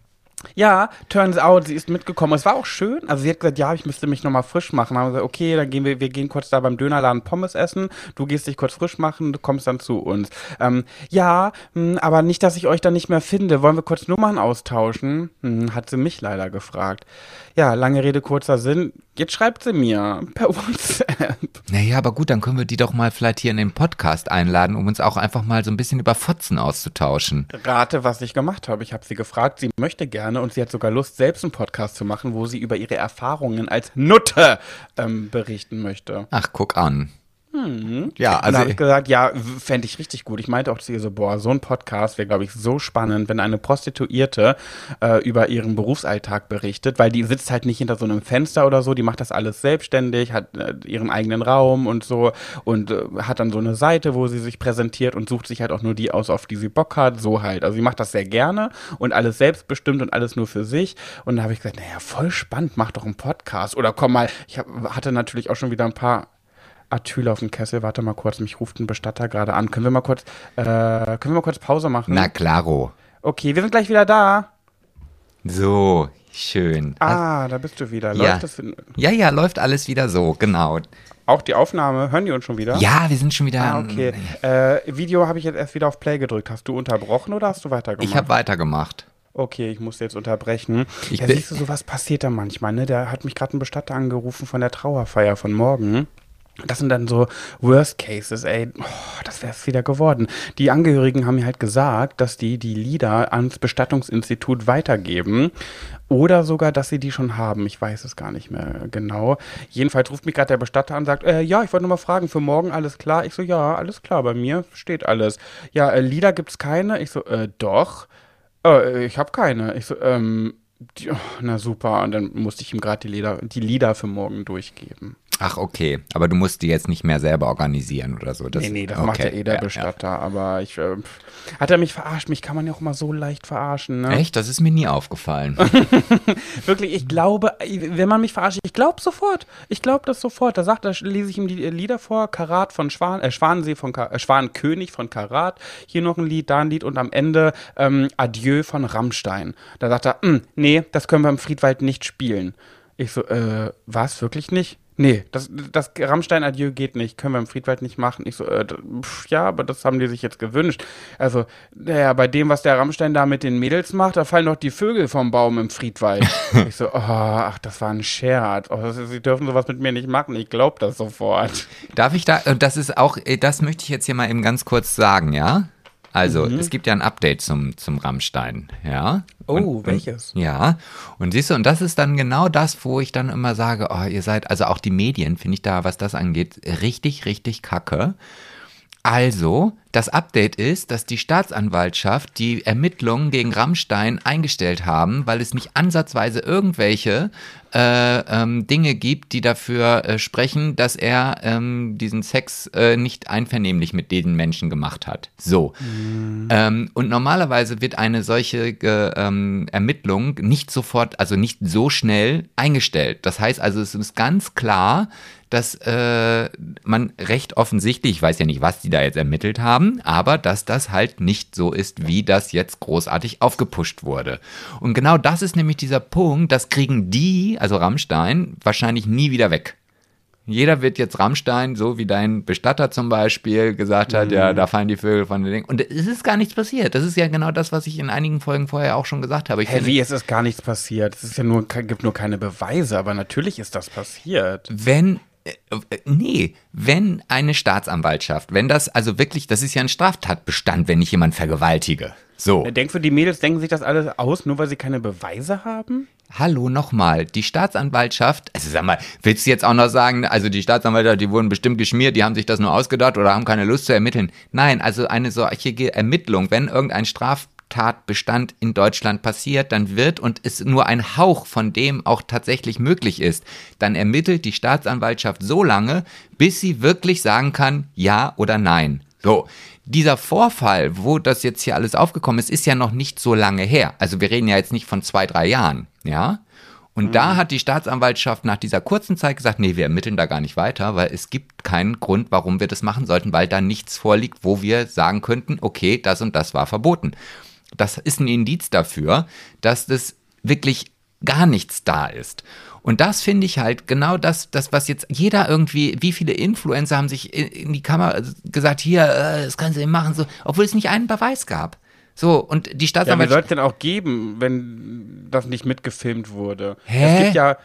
Ja, turns out, sie ist mitgekommen. Es war auch schön. Also sie hat gesagt, ja, ich müsste mich nochmal frisch machen. Dann haben wir gesagt, okay, dann gehen wir, wir gehen kurz da beim Dönerladen Pommes essen. Du gehst dich kurz frisch machen, du kommst dann zu uns. Ähm, ja, mh, hm, aber nicht, dass ich euch dann nicht mehr finde. Wollen wir kurz Nummern austauschen? Hm, hat sie mich leider gefragt. Ja, lange Rede, kurzer Sinn. Jetzt schreibt sie mir per <laughs> WhatsApp. Naja, aber gut, dann können wir die doch mal vielleicht hier in den Podcast einladen, um uns auch einfach mal so ein bisschen über Fotzen auszutauschen. Rate, was ich gemacht habe. Ich habe sie gefragt, sie möchte gerne und sie hat sogar Lust, selbst einen Podcast zu machen, wo sie über ihre Erfahrungen als Nutte ähm, berichten möchte. Ach, guck an. Mhm. Ja, Und also da habe ich gesagt, ja, fände ich richtig gut. Ich meinte auch zu ihr so, boah, so ein Podcast wäre, glaube ich, so spannend, wenn eine Prostituierte äh, über ihren Berufsalltag berichtet, weil die sitzt halt nicht hinter so einem Fenster oder so, die macht das alles selbstständig, hat äh, ihren eigenen Raum und so und äh, hat dann so eine Seite, wo sie sich präsentiert und sucht sich halt auch nur die aus, auf die sie Bock hat, so halt. Also sie macht das sehr gerne und alles selbstbestimmt und alles nur für sich. Und da habe ich gesagt, naja, voll spannend, mach doch einen Podcast. Oder komm mal, ich hab, hatte natürlich auch schon wieder ein paar Atyl auf dem Kessel. Warte mal kurz, mich ruft ein Bestatter gerade an. Können wir mal kurz, äh, können wir mal kurz Pause machen? Na klaro. Okay, wir sind gleich wieder da. So, schön. Ah, da bist du wieder. Ja. Läuft das Ja, ja, läuft alles wieder so, genau. auch die Aufnahme? Hören die uns schon wieder? Ja, wir sind schon wieder. Ah, okay. Äh, Video habe ich jetzt erst wieder auf Play gedrückt. Hast du unterbrochen oder hast du weitergemacht? Ich habe weitergemacht. Okay, ich muss jetzt unterbrechen. Ich ja, siehst du, sowas passiert da manchmal, ne? Da hat mich gerade ein Bestatter angerufen von der Trauerfeier von morgen. Das sind dann so Worst Cases, ey. Oh, das wäre es wieder geworden. Die Angehörigen haben mir halt gesagt, dass die die Lieder ans Bestattungsinstitut weitergeben. Oder sogar, dass sie die schon haben. Ich weiß es gar nicht mehr genau. Jedenfalls ruft mich gerade der Bestatter an und sagt, äh, ja, ich wollte nur mal fragen, für morgen alles klar? Ich so, ja, alles klar, bei mir steht alles. Ja, äh, Lieder gibt's keine? Ich so, äh, doch. Äh, ich habe keine. Ich so, ähm, die, oh, na super. Und dann musste ich ihm gerade die die Lieder für morgen durchgeben. Ach, okay. Aber du musst die jetzt nicht mehr selber organisieren oder so. Das, nee, nee, das okay. macht ja eh der ja, Bestatter. Aber ich, äh, hat er mich verarscht? Mich kann man ja auch mal so leicht verarschen, Ja. ne? Echt? Das ist mir nie aufgefallen. <laughs> Wirklich, ich glaube, wenn man mich verarscht, ich glaube sofort. Ich glaube das sofort. Da sagt, da lese ich ihm die Lieder vor. Karat von Schwan, äh, Schwanensee von Ka äh, Schwanenkönig von Karat. Hier noch ein Lied, da ein Lied und am Ende ähm, Adieu von Rammstein. Da sagt er, "Mm, nee, das können wir im Friedwald nicht spielen. Ich so, äh, was, wirklich nicht? Nee, das, das Rammstein Adieu geht nicht, können wir im Friedwald nicht machen. Ich so, äh, pf, ja, aber das haben die sich jetzt gewünscht. Also, naja, bei dem, was der Rammstein da mit den Mädels macht, da fallen doch die Vögel vom Baum im Friedwald. <laughs> ich so, oh, ach, das war ein Scherz. Oh, das, sie dürfen sowas mit mir nicht machen, ich glaube das sofort. Darf ich da, und das ist auch, äh, das möchte ich jetzt hier mal eben ganz kurz sagen, ja? Also, Mhm. es gibt ja ein Update zum, zum Rammstein, ja? Oh, Und- welches? Und, ja, und siehst du, und das ist dann genau das, wo ich dann immer sage, oh, ihr seid, also auch die Medien, finde ich da, was das angeht, richtig, richtig kacke. Also, das Update ist, dass die Staatsanwaltschaft die Ermittlungen gegen Rammstein eingestellt haben, weil es nicht ansatzweise irgendwelche äh, ähm, Dinge gibt, die dafür äh, sprechen, dass er ähm, diesen Sex äh, nicht einvernehmlich mit diesen Menschen gemacht hat. So. Ähm, und normalerweise wird eine solche äh, ähm, Ermittlung nicht sofort, also nicht so schnell eingestellt. Das heißt also, es ist ganz klar, dass äh, man recht offensichtlich, ich weiß ja nicht, was die da jetzt ermittelt haben, aber dass das halt nicht so ist, wie das jetzt großartig aufgepusht wurde. Und genau das ist nämlich dieser Punkt, das kriegen die, also Rammstein, wahrscheinlich nie wieder weg. Jeder wird jetzt Rammstein, so wie dein Bestatter zum Beispiel gesagt hat, ja, da fallen die Vögel von den Dingen. Und es ist gar nichts passiert. Das ist ja genau das, was ich in einigen Folgen vorher auch schon gesagt habe. Ich Hä, wie, es ist gar nichts passiert. Es ist ja nur, gibt nur keine Beweise, aber natürlich ist das passiert. wenn nee, wenn eine Staatsanwaltschaft, wenn das also wirklich, das ist ja ein Straftatbestand, wenn ich jemanden vergewaltige. So. Denkst du, die Mädels denken sich das alles aus, nur weil sie keine Beweise haben? Hallo nochmal, die Staatsanwaltschaft, also sag mal, willst du jetzt auch noch sagen, also die Staatsanwaltschaft, die wurden bestimmt geschmiert, die haben sich das nur ausgedacht oder haben keine Lust zu ermitteln. Nein, also eine solche Ermittlung, wenn irgendein Straftatbestand in Deutschland passiert, dann wird und es nur ein Hauch von dem auch tatsächlich möglich ist, dann ermittelt die Staatsanwaltschaft so lange, bis sie wirklich sagen kann, ja oder nein. So, dieser Vorfall, wo das jetzt hier alles aufgekommen ist, ist ja noch nicht so lange her. Also wir reden ja jetzt nicht von zwei, drei Jahren, ja? Und da hat die Staatsanwaltschaft nach dieser kurzen Zeit gesagt, nee, wir ermitteln da gar nicht weiter, weil es gibt keinen Grund, warum wir das machen sollten, weil da nichts vorliegt, wo wir sagen könnten, okay, das und das war verboten. Das ist ein Indiz dafür, dass das wirklich gar nichts da ist. Und das finde ich halt genau das, das, was jetzt jeder irgendwie, wie viele Influencer haben sich in, die Kamera gesagt, hier, äh, das du nicht machen, so, obwohl es nicht einen Beweis gab. So, und die Ja, wie Staatsanwaltschaft. soll es denn auch geben, wenn das nicht mitgefilmt wurde? Hä? Es gibt ja,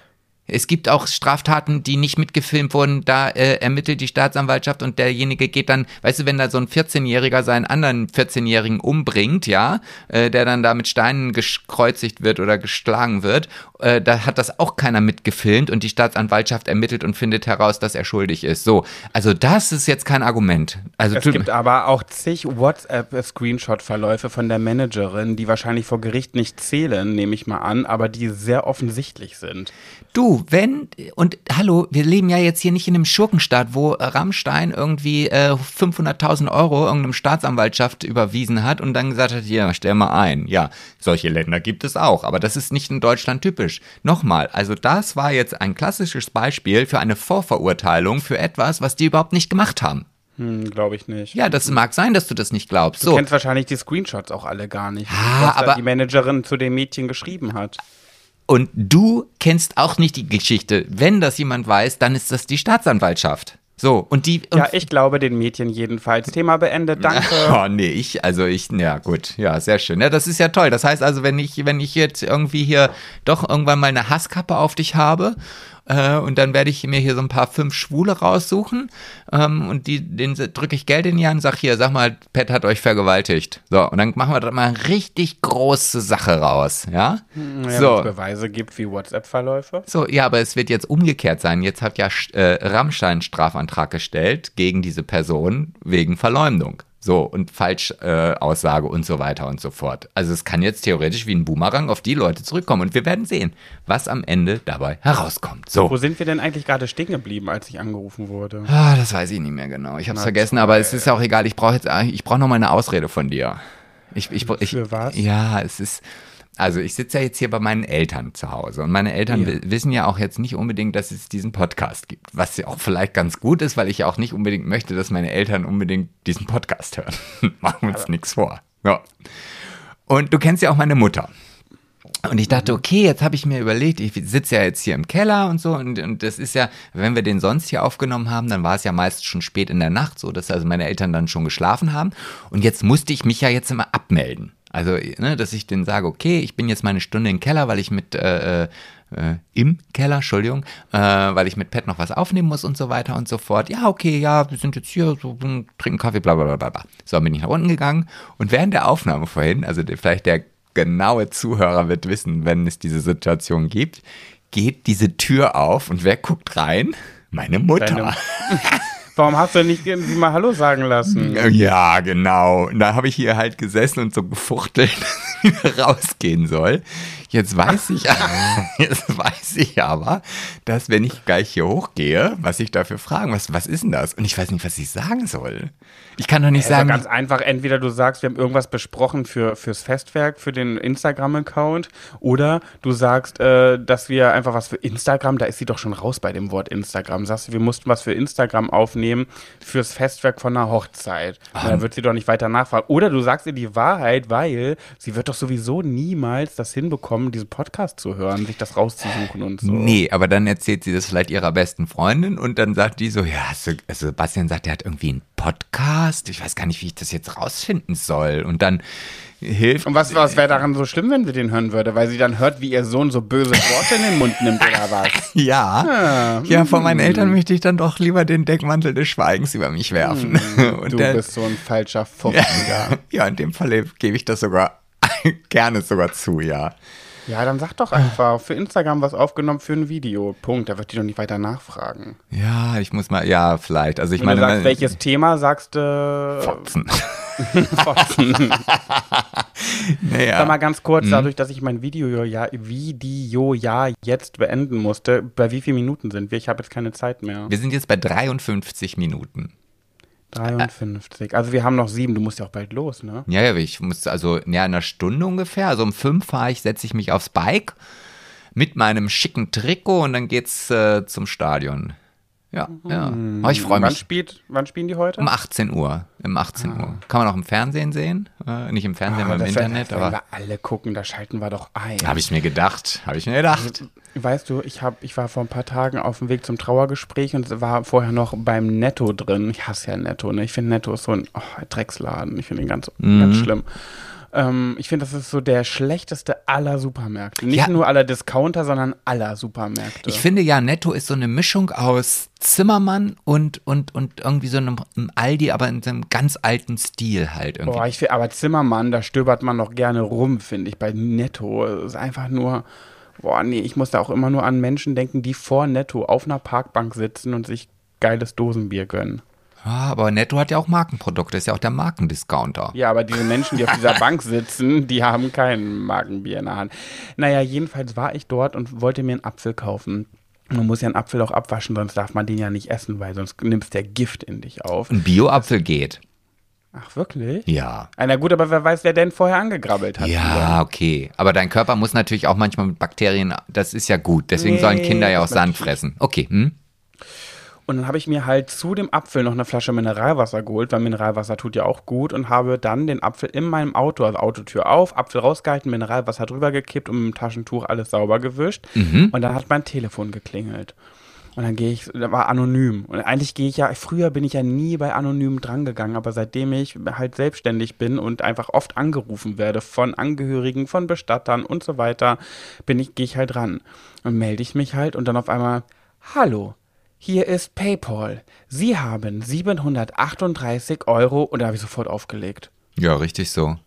Es gibt auch Straftaten, die nicht mitgefilmt wurden, da äh, ermittelt die Staatsanwaltschaft und derjenige geht dann, weißt du, wenn da so ein 14-Jähriger seinen anderen 14-Jährigen umbringt, ja, äh, der dann da mit Steinen gekreuzigt wird oder geschlagen wird, äh, da hat das auch keiner mitgefilmt und die Staatsanwaltschaft ermittelt und findet heraus, dass er schuldig ist. So, also das ist jetzt kein Argument. Also es gibt aber auch zig WhatsApp-Screenshot-Verläufe von der Managerin, die wahrscheinlich vor Gericht nicht zählen, nehme ich mal an, aber die sehr offensichtlich sind. Du, wenn, und hallo, wir leben ja jetzt hier nicht in einem Schurkenstaat, wo Rammstein irgendwie äh, 500.000 Euro irgendeinem Staatsanwaltschaft überwiesen hat und dann gesagt hat, ja, stell mal ein. Ja, solche Länder gibt es auch, aber das ist nicht in Deutschland typisch. Nochmal, also das war jetzt ein klassisches Beispiel für eine Vorverurteilung für etwas, was die überhaupt nicht gemacht haben. Hm, glaube ich nicht. Ja, das mag sein, dass du das nicht glaubst. Du so. kennst wahrscheinlich die Screenshots auch alle gar nicht, ah, was aber die Managerin zu dem Mädchen geschrieben hat. Und du kennst auch nicht die Geschichte. Wenn das jemand weiß, dann ist das die Staatsanwaltschaft. So, und die. Und ja, ich glaube den Mädchen jedenfalls. Thema beendet, <laughs> danke. Oh, nee, ich, also ich, ja, gut, ja, sehr schön. Ja, das ist ja toll. Das heißt also, wenn ich, wenn ich jetzt irgendwie hier doch irgendwann mal eine Hasskappe auf dich habe äh, und dann werde ich mir hier so ein paar fünf Schwule raussuchen ähm, und die, denen drücke ich Geld in die Hand und sage hier, sag mal, Pet hat euch vergewaltigt. So, und dann machen wir da mal eine richtig große Sache raus, ja? Hm, ja so. Wenn es Beweise gibt wie WhatsApp-Verläufe. So, ja, aber es wird jetzt umgekehrt sein. Jetzt hat ja äh, Rammstein Strafantrag gestellt gegen diese Person wegen Verleumdung. So, und Falschaussage äh, und so weiter und so fort. Also es kann jetzt theoretisch wie ein Boomerang auf die Leute zurückkommen und wir werden sehen, was am Ende dabei herauskommt. So. Wo sind wir denn eigentlich gerade stehen geblieben, als ich angerufen wurde? Ah, das weiß ich nicht mehr genau. Ich habe es vergessen, aber es ist ja auch egal. Ich brauche jetzt, ich brauche noch mal eine Ausrede von dir. Ich, ich, ich, Für was? Ja, es ist, also ich sitze ja jetzt hier bei meinen Eltern zu Hause und meine Eltern ja. wissen ja auch jetzt nicht unbedingt, dass es diesen Podcast gibt, was ja auch vielleicht ganz gut ist, weil ich ja auch nicht unbedingt möchte, dass meine Eltern unbedingt diesen Podcast hören. <laughs> Machen wir uns nichts vor. Ja. Und du kennst ja auch meine Mutter. Und ich dachte, okay, jetzt habe ich mir überlegt, ich sitze ja jetzt hier im Keller und so und, und das ist ja, wenn wir den sonst hier aufgenommen haben, dann war es ja meist schon spät in der Nacht, so dass also meine Eltern dann schon geschlafen haben und jetzt musste ich mich ja jetzt immer abmelden. Also, ne, dass ich denen sage, okay, ich bin jetzt mal eine Stunde im Keller, weil ich mit äh, äh, im Keller, Entschuldigung, äh, weil ich mit Pet noch was aufnehmen muss und so weiter und so fort. Ja, okay, ja, wir sind jetzt hier, so, trinken Kaffee, bla bla bla bla. So, bin ich nach unten gegangen und während der Aufnahme vorhin, also vielleicht der genaue Zuhörer wird wissen, wenn es diese Situation gibt, geht diese Tür auf und wer guckt rein? Meine Mutter. <laughs> <laughs> Warum hast du nicht irgendwie mal Hallo sagen lassen? Ja, genau. Und da habe ich hier halt gesessen und so gefuchtelt, <laughs> dass ich rausgehen soll. Jetzt weiß ich, <laughs> <laughs> jetzt weiß ich aber, dass wenn ich gleich hier hochgehe, was ich dafür fragen, was, was ist denn das? Und ich weiß nicht, was ich sagen soll. Ich kann doch nicht ja, sagen. Ganz einfach, entweder du sagst, wir haben irgendwas besprochen für, fürs Festwerk, für den Instagram-Account, oder du sagst, äh, dass wir einfach was für Instagram, da ist sie doch schon raus bei dem Wort Instagram. Sagst du, wir mussten was für Instagram aufnehmen fürs Festwerk von einer Hochzeit. Ah. Da wird sie doch nicht weiter nachfragen. Oder du sagst ihr die Wahrheit, weil sie wird doch sowieso niemals das hinbekommen, kommen, diesen Podcast zu hören, sich das rauszusuchen und so. Nee, aber dann erzählt sie das vielleicht ihrer besten Freundin und dann sagt die so, ja, also Sebastian sagt, er hat irgendwie einen Podcast. Ich weiß gar nicht, wie ich das jetzt rausfinden soll. Und dann hilft. Und was, was wäre daran so schlimm, wenn sie den hören würde? Weil sie dann hört, wie ihr Sohn so böse Worte in den Mund nimmt oder <laughs> was? Ja. Ja, ja von meinen Eltern möchte ich dann doch lieber den Deckmantel des Schweigens über mich werfen. Hm, <laughs> du der, bist so ein falscher Pfupfen, ja. <laughs> ja, in dem Falle gebe ich das sogar gerne sogar zu, ja. Ja, dann sag doch einfach, für Instagram was aufgenommen für ein Video. Punkt. Da wird die doch nicht weiter nachfragen. Ja, ich muss mal, ja, vielleicht. Also ich Wenn meine. Du sagst, welches Thema sagst du? Äh, Fotzen. <laughs> Fotzen. <laughs> naja. Sag mal ganz kurz, hm? dadurch, dass ich mein Video ja, Video ja jetzt beenden musste, bei wie vielen Minuten sind wir? Ich habe jetzt keine Zeit mehr. Wir sind jetzt bei 53 Minuten. 53. Also wir haben noch sieben. Du musst ja auch bald los, ne? Ja, ja, ich muss also ja, in einer Stunde ungefähr. Also um fünf fahre ich, setze ich mich aufs Bike mit meinem schicken Trikot und dann geht's äh, zum Stadion. Ja, ja. Oh, ich freue mich. Wann, spielt, wann spielen die heute? Um 18 Uhr. Um 18 ah. Uhr. Kann man auch im Fernsehen sehen. Äh, nicht im Fernsehen, ah, aber im Internet. Wenn aber wir alle gucken, da schalten wir doch ein. Habe ich mir gedacht. Habe ich mir gedacht. Weißt du, ich, hab, ich war vor ein paar Tagen auf dem Weg zum Trauergespräch und war vorher noch beim Netto drin. Ich hasse ja Netto. Ne? Ich finde Netto ist so ein oh, Drecksladen. Ich finde ihn ganz, mhm. ganz schlimm. Ähm, ich finde, das ist so der schlechteste aller Supermärkte. Nicht Ja. nur aller Discounter, sondern aller Supermärkte. Ich finde ja, Netto ist so eine Mischung aus Zimmermann und, und, und irgendwie so einem Aldi, aber in so einem ganz alten Stil halt irgendwie. Boah, ich find, aber Zimmermann, da stöbert man noch gerne rum, finde ich. Bei Netto Es ist einfach nur, boah, nee, ich muss da auch immer nur an Menschen denken, die vor Netto auf einer Parkbank sitzen und sich geiles Dosenbier gönnen. Ah, aber Netto hat ja auch Markenprodukte, ist ja auch der Markendiscounter. Ja, aber diese Menschen, die auf dieser <laughs> Bank sitzen, die haben kein Magenbier in der Hand. Naja, jedenfalls war ich dort und wollte mir einen Apfel kaufen. Man muss ja einen Apfel auch abwaschen, sonst darf man den ja nicht essen, weil sonst nimmst der Gift in dich auf. Ein Bio-Apfel geht. Ach, wirklich? Ja. Ah, Na gut, aber wer weiß, wer denn vorher angegrabbelt hat. Ja, okay. Aber dein Körper muss natürlich auch manchmal mit Bakterien, das ist ja gut. Deswegen Nee, sollen Kinder ja auch Sand fressen. Okay, hm? Und dann habe ich mir halt zu dem Apfel noch eine Flasche Mineralwasser geholt, weil Mineralwasser tut ja auch gut und habe dann den Apfel in meinem Auto, also Autotür auf, Apfel rausgehalten, Mineralwasser drüber gekippt und mit dem Taschentuch alles sauber gewischt. Und dann hat mein Telefon geklingelt. Und dann gehe ich, da war anonym. Und eigentlich gehe ich ja, früher bin ich ja nie bei anonym drangegangen, aber seitdem ich halt selbstständig bin und einfach oft angerufen werde von Angehörigen, von Bestattern und so weiter, bin ich, gehe ich halt ran. Und melde ich mich halt und dann auf einmal, hallo, hier ist PayPal. Sie haben 738 Euro und da habe ich sofort aufgelegt. Ja, richtig so.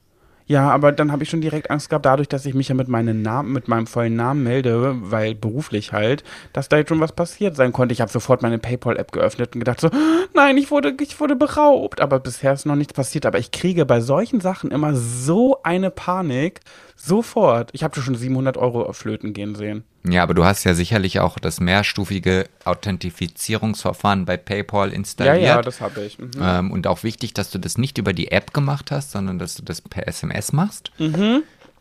Ja, aber dann habe ich schon direkt Angst gehabt, dadurch, dass ich mich ja mit meinem Namen, mit meinem vollen Namen melde, weil beruflich halt, dass da jetzt schon was passiert sein konnte. Ich habe sofort meine PayPal-App geöffnet und gedacht so, nein, ich wurde, ich wurde beraubt. Aber bisher ist noch nichts passiert. Aber ich kriege bei solchen Sachen immer so eine Panik. Sofort. Ich habe schon 700 Euro auf Flöten gehen sehen. Ja, aber du hast ja sicherlich auch das mehrstufige Authentifizierungsverfahren bei PayPal Ja, installiert. ja, das habe ich. Mhm. ähm, und auch wichtig, dass du das nicht über die App gemacht hast, sondern dass du das per SMS machst.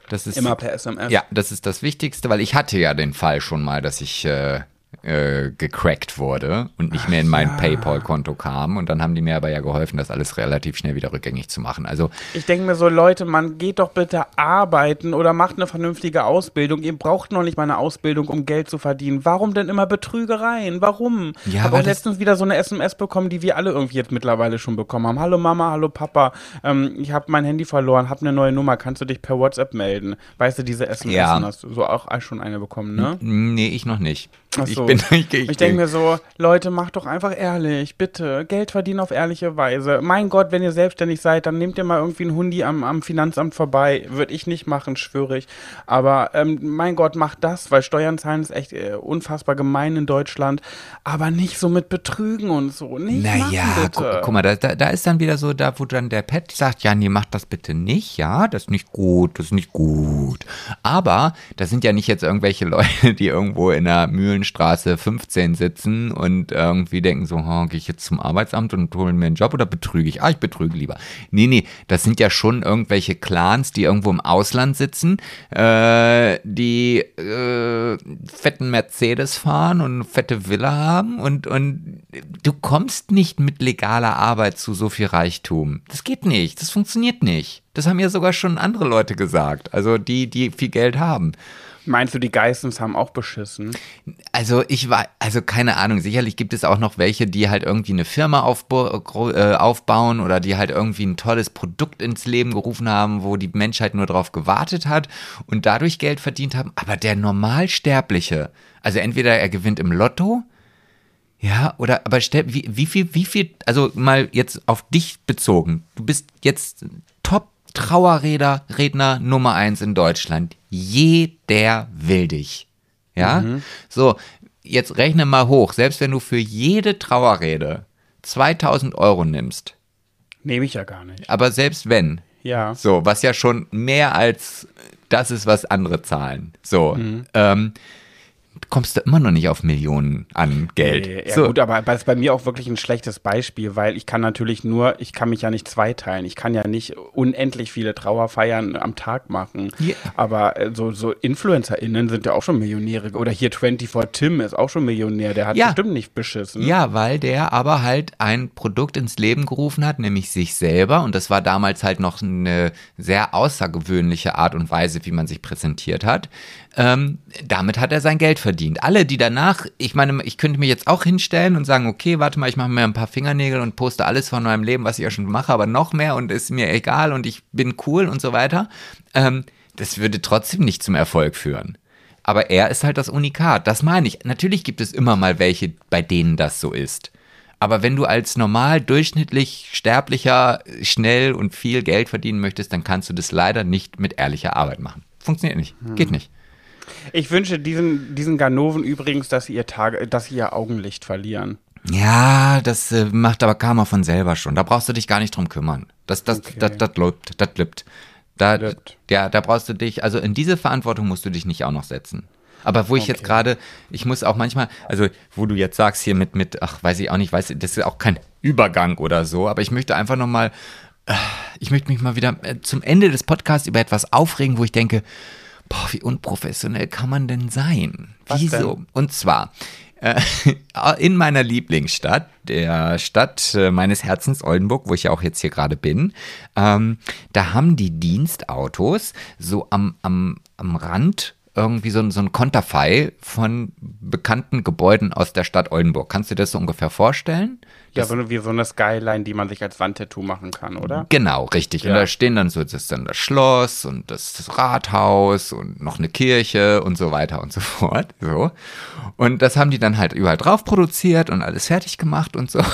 Das ist Immer per SMS. Ja, das ist das Wichtigste, weil ich hatte ja den Fall schon mal, dass ich äh, äh, gecrackt wurde und nicht mehr in mein PayPal-Konto kam. Und dann haben die mir aber ja geholfen, das alles relativ schnell wieder rückgängig zu machen. Also Ich denke mir so, Leute, man geht doch bitte arbeiten oder macht eine vernünftige Ausbildung. Ihr braucht noch nicht mal eine Ausbildung, um Geld zu verdienen. Warum denn immer Betrügereien? Warum? Ja, Ich habe auch letztens wieder so eine SMS bekommen, die wir alle irgendwie jetzt mittlerweile schon bekommen haben. Hallo Mama, hallo Papa, ähm, ich habe mein Handy verloren, habe eine neue Nummer, kannst du dich per WhatsApp melden? Weißt du, diese SMS Ja. hast du so auch schon eine bekommen, ne? nee, ich noch nicht. Ach Ich so. bin <laughs> ich, ich, Ich denke mir so, Leute, macht doch einfach ehrlich, bitte. Geld verdienen auf ehrliche Weise. Mein Gott, wenn ihr selbstständig seid, dann nehmt ihr mal irgendwie einen Hundi am, am Finanzamt vorbei. Würde ich nicht machen, schwöre ich. Aber ähm, mein Gott, macht das, weil Steuern zahlen ist echt äh, unfassbar gemein in Deutschland. Aber nicht so mit Betrügen und so. Nicht Naja, machen, gu bitte. guck mal, da, da, da ist dann wieder so, da wo dann der Pet sagt, ja, nee, mach das bitte nicht, ja, das ist nicht gut, das ist nicht gut. Aber das sind ja nicht jetzt irgendwelche <laughs> Leute, die irgendwo in der Mühlenstraße 15 sitzen und irgendwie denken so, oh, gehe ich jetzt zum Arbeitsamt und hole mir einen Job oder betrüge ich? Ah, ich betrüge lieber. Nee, nee, das sind ja schon irgendwelche Clans, die irgendwo im Ausland sitzen, äh, die äh, fetten Mercedes fahren und eine fette Villa haben und, und du kommst nicht mit legaler Arbeit zu so viel Reichtum. Das geht nicht, das funktioniert nicht. Das haben ja sogar schon andere Leute gesagt, also die, die viel Geld haben. Meinst du, die Geissens haben auch beschissen? Also ich war, also keine Ahnung, sicherlich gibt es auch noch welche, die halt irgendwie eine Firma äh, aufbauen oder die halt irgendwie ein tolles Produkt ins Leben gerufen haben, wo die Menschheit nur drauf gewartet hat und dadurch Geld verdient haben. Aber der Normalsterbliche, also entweder er gewinnt im Lotto, ja, oder aber wie, wie viel, wie viel, also mal jetzt auf dich bezogen, du bist jetzt Trauerredner Redner Nummer eins in Deutschland. Jeder will dich. Ja? So, jetzt rechne mal hoch, selbst wenn du für jede Trauerrede 2000 Euro nimmst, Nehme ich ja gar nicht. aber selbst wenn, Ja. so, was ja schon mehr als das ist, was andere zahlen. So, ähm, kommst du immer noch nicht auf Millionen an Geld. Nee, Ja so. gut, aber das ist bei mir auch wirklich ein schlechtes Beispiel, weil ich kann natürlich nur, ich kann mich ja nicht zweiteilen. Ich kann ja nicht unendlich viele Trauerfeiern am Tag machen. Ja. Aber äh, so, so InfluencerInnen sind ja auch schon Millionäre. Oder hier 24 Tim ist auch schon Millionär, der hat Ja. bestimmt nicht beschissen. Ja, weil der aber halt ein Produkt ins Leben gerufen hat, nämlich sich selber. Und das war damals halt noch eine sehr außergewöhnliche Art und Weise, wie man sich präsentiert hat. Ähm, damit hat er sein Geld verdient. Alle, die danach, ich meine, ich könnte mich jetzt auch hinstellen und sagen, okay, warte mal, ich mache mir ein paar Fingernägel und poste alles von meinem Leben, was ich ja schon mache, aber noch mehr und ist mir egal und ich bin cool und so weiter. Ähm, das würde trotzdem nicht zum Erfolg führen. Aber er ist halt das Unikat. Das meine ich. Natürlich gibt es immer mal welche, bei denen das so ist. Aber wenn du als normal, durchschnittlich, sterblicher, schnell und viel Geld verdienen möchtest, dann kannst du das leider nicht mit ehrlicher Arbeit machen. Funktioniert nicht. Geht nicht. Ich wünsche diesen, diesen Ganoven übrigens, dass sie ihr Tage, dass sie ihr Augenlicht verlieren. Ja, das äh, macht aber Karma von selber schon. Da brauchst du dich gar nicht drum kümmern. Das, das, Okay. das, das läuft, das lübt. Da, ja, da brauchst du dich, also in diese Verantwortung musst du dich nicht auch noch setzen. Aber wo ich jetzt Okay. gerade, ich muss auch manchmal, also wo du jetzt sagst hier mit, mit, ach, weiß ich auch nicht, weiß, das ist auch kein Übergang oder so, aber ich möchte einfach nochmal, ich möchte mich mal wieder äh, zum Ende des Podcasts über etwas aufregen, wo ich denke, boah, wie unprofessionell kann man denn sein? Was Wieso? denn? Und zwar, äh, <laughs> in meiner Lieblingsstadt, der Stadt äh, meines Herzens Oldenburg, wo ich ja auch jetzt hier gerade bin, ähm, da haben die Dienstautos so am, am, am Rand irgendwie so, ein- so ein Konterfei von bekannten Gebäuden aus der Stadt Oldenburg. Kannst du dir das so ungefähr vorstellen? Ja, so, wie so eine Skyline, die man sich als Wandtattoo machen kann, oder? Genau, richtig. Und Ja. da stehen dann so, das ist dann das Schloss und das, das Rathaus und noch eine Kirche und so weiter und so <laughs> fort. So. Und das haben die dann halt überall drauf produziert und alles fertig gemacht und so. <laughs>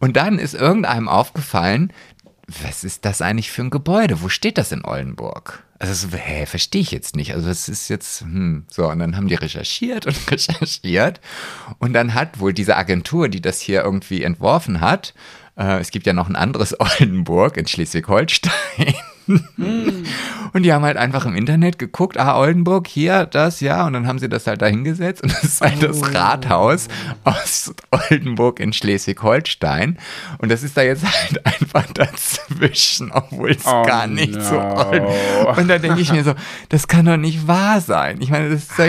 Und dann ist irgendeinem aufgefallen, was ist das eigentlich für ein Gebäude? Wo steht das in Oldenburg? Also, so, hä, verstehe ich jetzt nicht. Also, das ist jetzt, hm, so, und dann haben die recherchiert und <laughs> recherchiert. Und dann hat wohl diese Agentur, die das hier irgendwie entworfen hat, äh, es gibt ja noch ein anderes <laughs> Oldenburg in Schleswig-Holstein. <laughs> Und die haben halt einfach im Internet geguckt, ah, Oldenburg, hier, das, ja, und dann haben sie das halt da hingesetzt und das ist halt das Rathaus aus Oldenburg in Schleswig-Holstein. Und das ist da jetzt halt <laughs> einfach dazwischen, obwohl es Oh gar nicht so no. Oldenburg Und da denke ich mir so, das kann doch nicht wahr sein. Ich meine, das ist ja,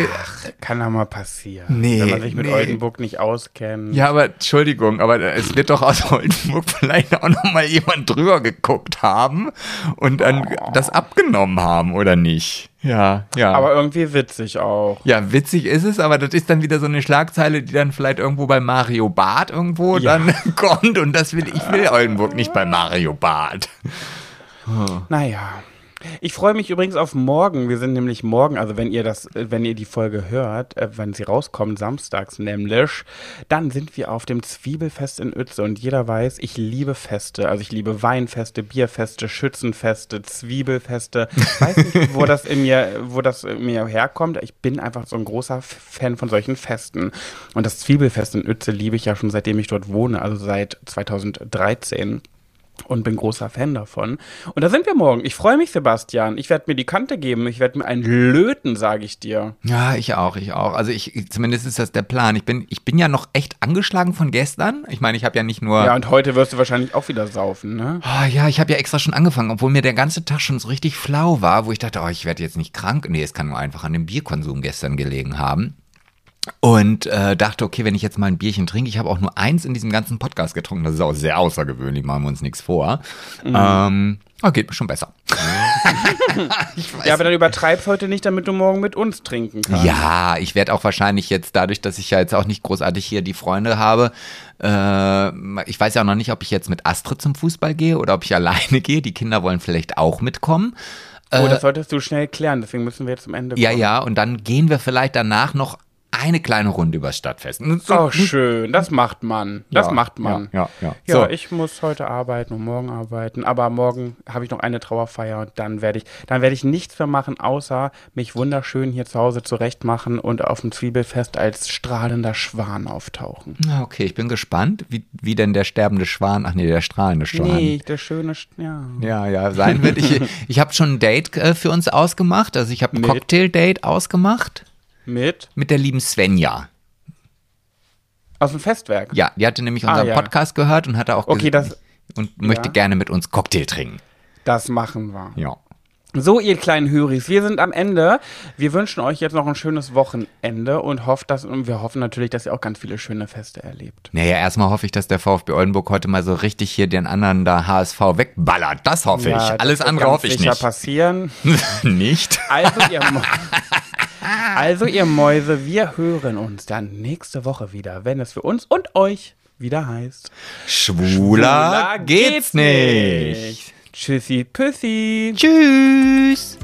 Kann ja mal passieren. Nee, Wenn man sich mit nee. Oldenburg nicht auskennt. ja, aber Entschuldigung, aber es wird doch aus <laughs> Oldenburg vielleicht auch noch mal jemand drüber geguckt haben und dann das abgenommen haben, oder nicht? Ja, ja. Aber irgendwie witzig auch. ja, witzig ist es, aber das ist dann wieder so eine Schlagzeile, die dann vielleicht irgendwo bei Mario Barth irgendwo Ja. dann <laughs> kommt und das will ich will Oldenburg nicht bei Mario Barth. Naja. Ich freue mich übrigens auf morgen. Wir sind nämlich morgen, also wenn ihr das, wenn ihr die Folge hört, äh, wenn sie rauskommt, samstags nämlich, dann sind wir auf dem Zwiebelfest in Uetze und jeder weiß, ich liebe Feste. Also ich liebe Weinfeste, Bierfeste, Schützenfeste, Zwiebelfeste. Weiß nicht, wo das in mir, wo das in mir herkommt. Ich bin einfach so ein großer Fan von solchen Festen. Und das Zwiebelfest in Uetze liebe ich ja schon seitdem ich dort wohne, also seit 2013 und bin großer Fan davon. Und da sind wir morgen. Ich freue mich, Sebastian. Ich werde mir die Kante geben. Ich werde mir einen löten, sage ich dir. Ja, ich auch, ich auch. Also ich, zumindest ist das der Plan. Ich bin, ich bin ja noch echt angeschlagen von gestern. Ich meine, ich habe ja nicht nur. Ja, und heute wirst du wahrscheinlich auch wieder saufen, ne? Ah, ja, ich habe ja extra schon angefangen, obwohl mir der ganze Tag schon so richtig flau war, wo ich dachte, oh, ich werde jetzt nicht krank. Nee, es kann nur einfach an dem Bierkonsum gestern gelegen haben. Und äh, dachte, okay, wenn ich jetzt mal ein Bierchen trinke, ich habe auch nur eins in diesem ganzen Podcast getrunken, das ist auch sehr außergewöhnlich, machen wir uns nichts vor. Ähm, oh, geht mir schon besser. <laughs> ich weiß Ja, aber dann übertreib's heute nicht, damit du morgen mit uns trinken kannst. ja, ich werde auch wahrscheinlich jetzt dadurch, dass ich ja jetzt auch nicht großartig hier die Freunde habe, äh, ich weiß ja auch noch nicht, ob ich jetzt mit Astrid zum Fußball gehe oder ob ich <laughs> alleine gehe. Die Kinder wollen vielleicht auch mitkommen. Oh, das solltest du schnell klären, deswegen müssen wir jetzt zum Ende Äh, Ja, kommen. ja, und dann gehen wir vielleicht danach noch eine kleine Runde übers Stadtfest. So- Oh, schön. Das macht man. Das Ja, macht man. ja, ja, ja. Ja, So. ich muss heute arbeiten und morgen arbeiten. Aber morgen habe ich noch eine Trauerfeier und dann werde ich, dann werde ich nichts mehr machen, außer mich wunderschön hier zu Hause zurechtmachen und auf dem Zwiebelfest als strahlender Schwan auftauchen. Okay, ich bin gespannt, wie, wie denn der sterbende Schwan, ach nee, der strahlende Schwan. Nee, der schöne, Sch- ja. Ja, ja, sein wird. Ich, <laughs> ich habe schon ein Date äh, für uns ausgemacht. Also ich habe ein? Cocktail-Date ausgemacht Mit? mit der lieben Svenja. Aus dem Festwerk. Ja, die hatte nämlich Ah, unseren ja. Podcast gehört und hatte auch Okay, das- und möchte ja. gerne mit uns Cocktail trinken. Das machen wir. Ja. So, ihr kleinen Höris, wir sind am Ende. Wir wünschen euch jetzt noch ein schönes Wochenende und hofft, dass, und wir hoffen natürlich, dass ihr auch ganz viele schöne Feste erlebt. Naja, erstmal hoffe ich, dass der VfB Oldenburg heute mal so richtig hier den anderen da HSV wegballert. Das hoffe Ja, ich. das Alles wird andere hoffe ich nicht. passieren. <laughs> nicht? Also, ihr, <laughs> Also, ihr Mäuse, wir hören uns dann nächste Woche wieder, wenn es für uns und euch wieder heißt. Schwuler, geht's nicht. Tschüssi, Püssi. Tschüss.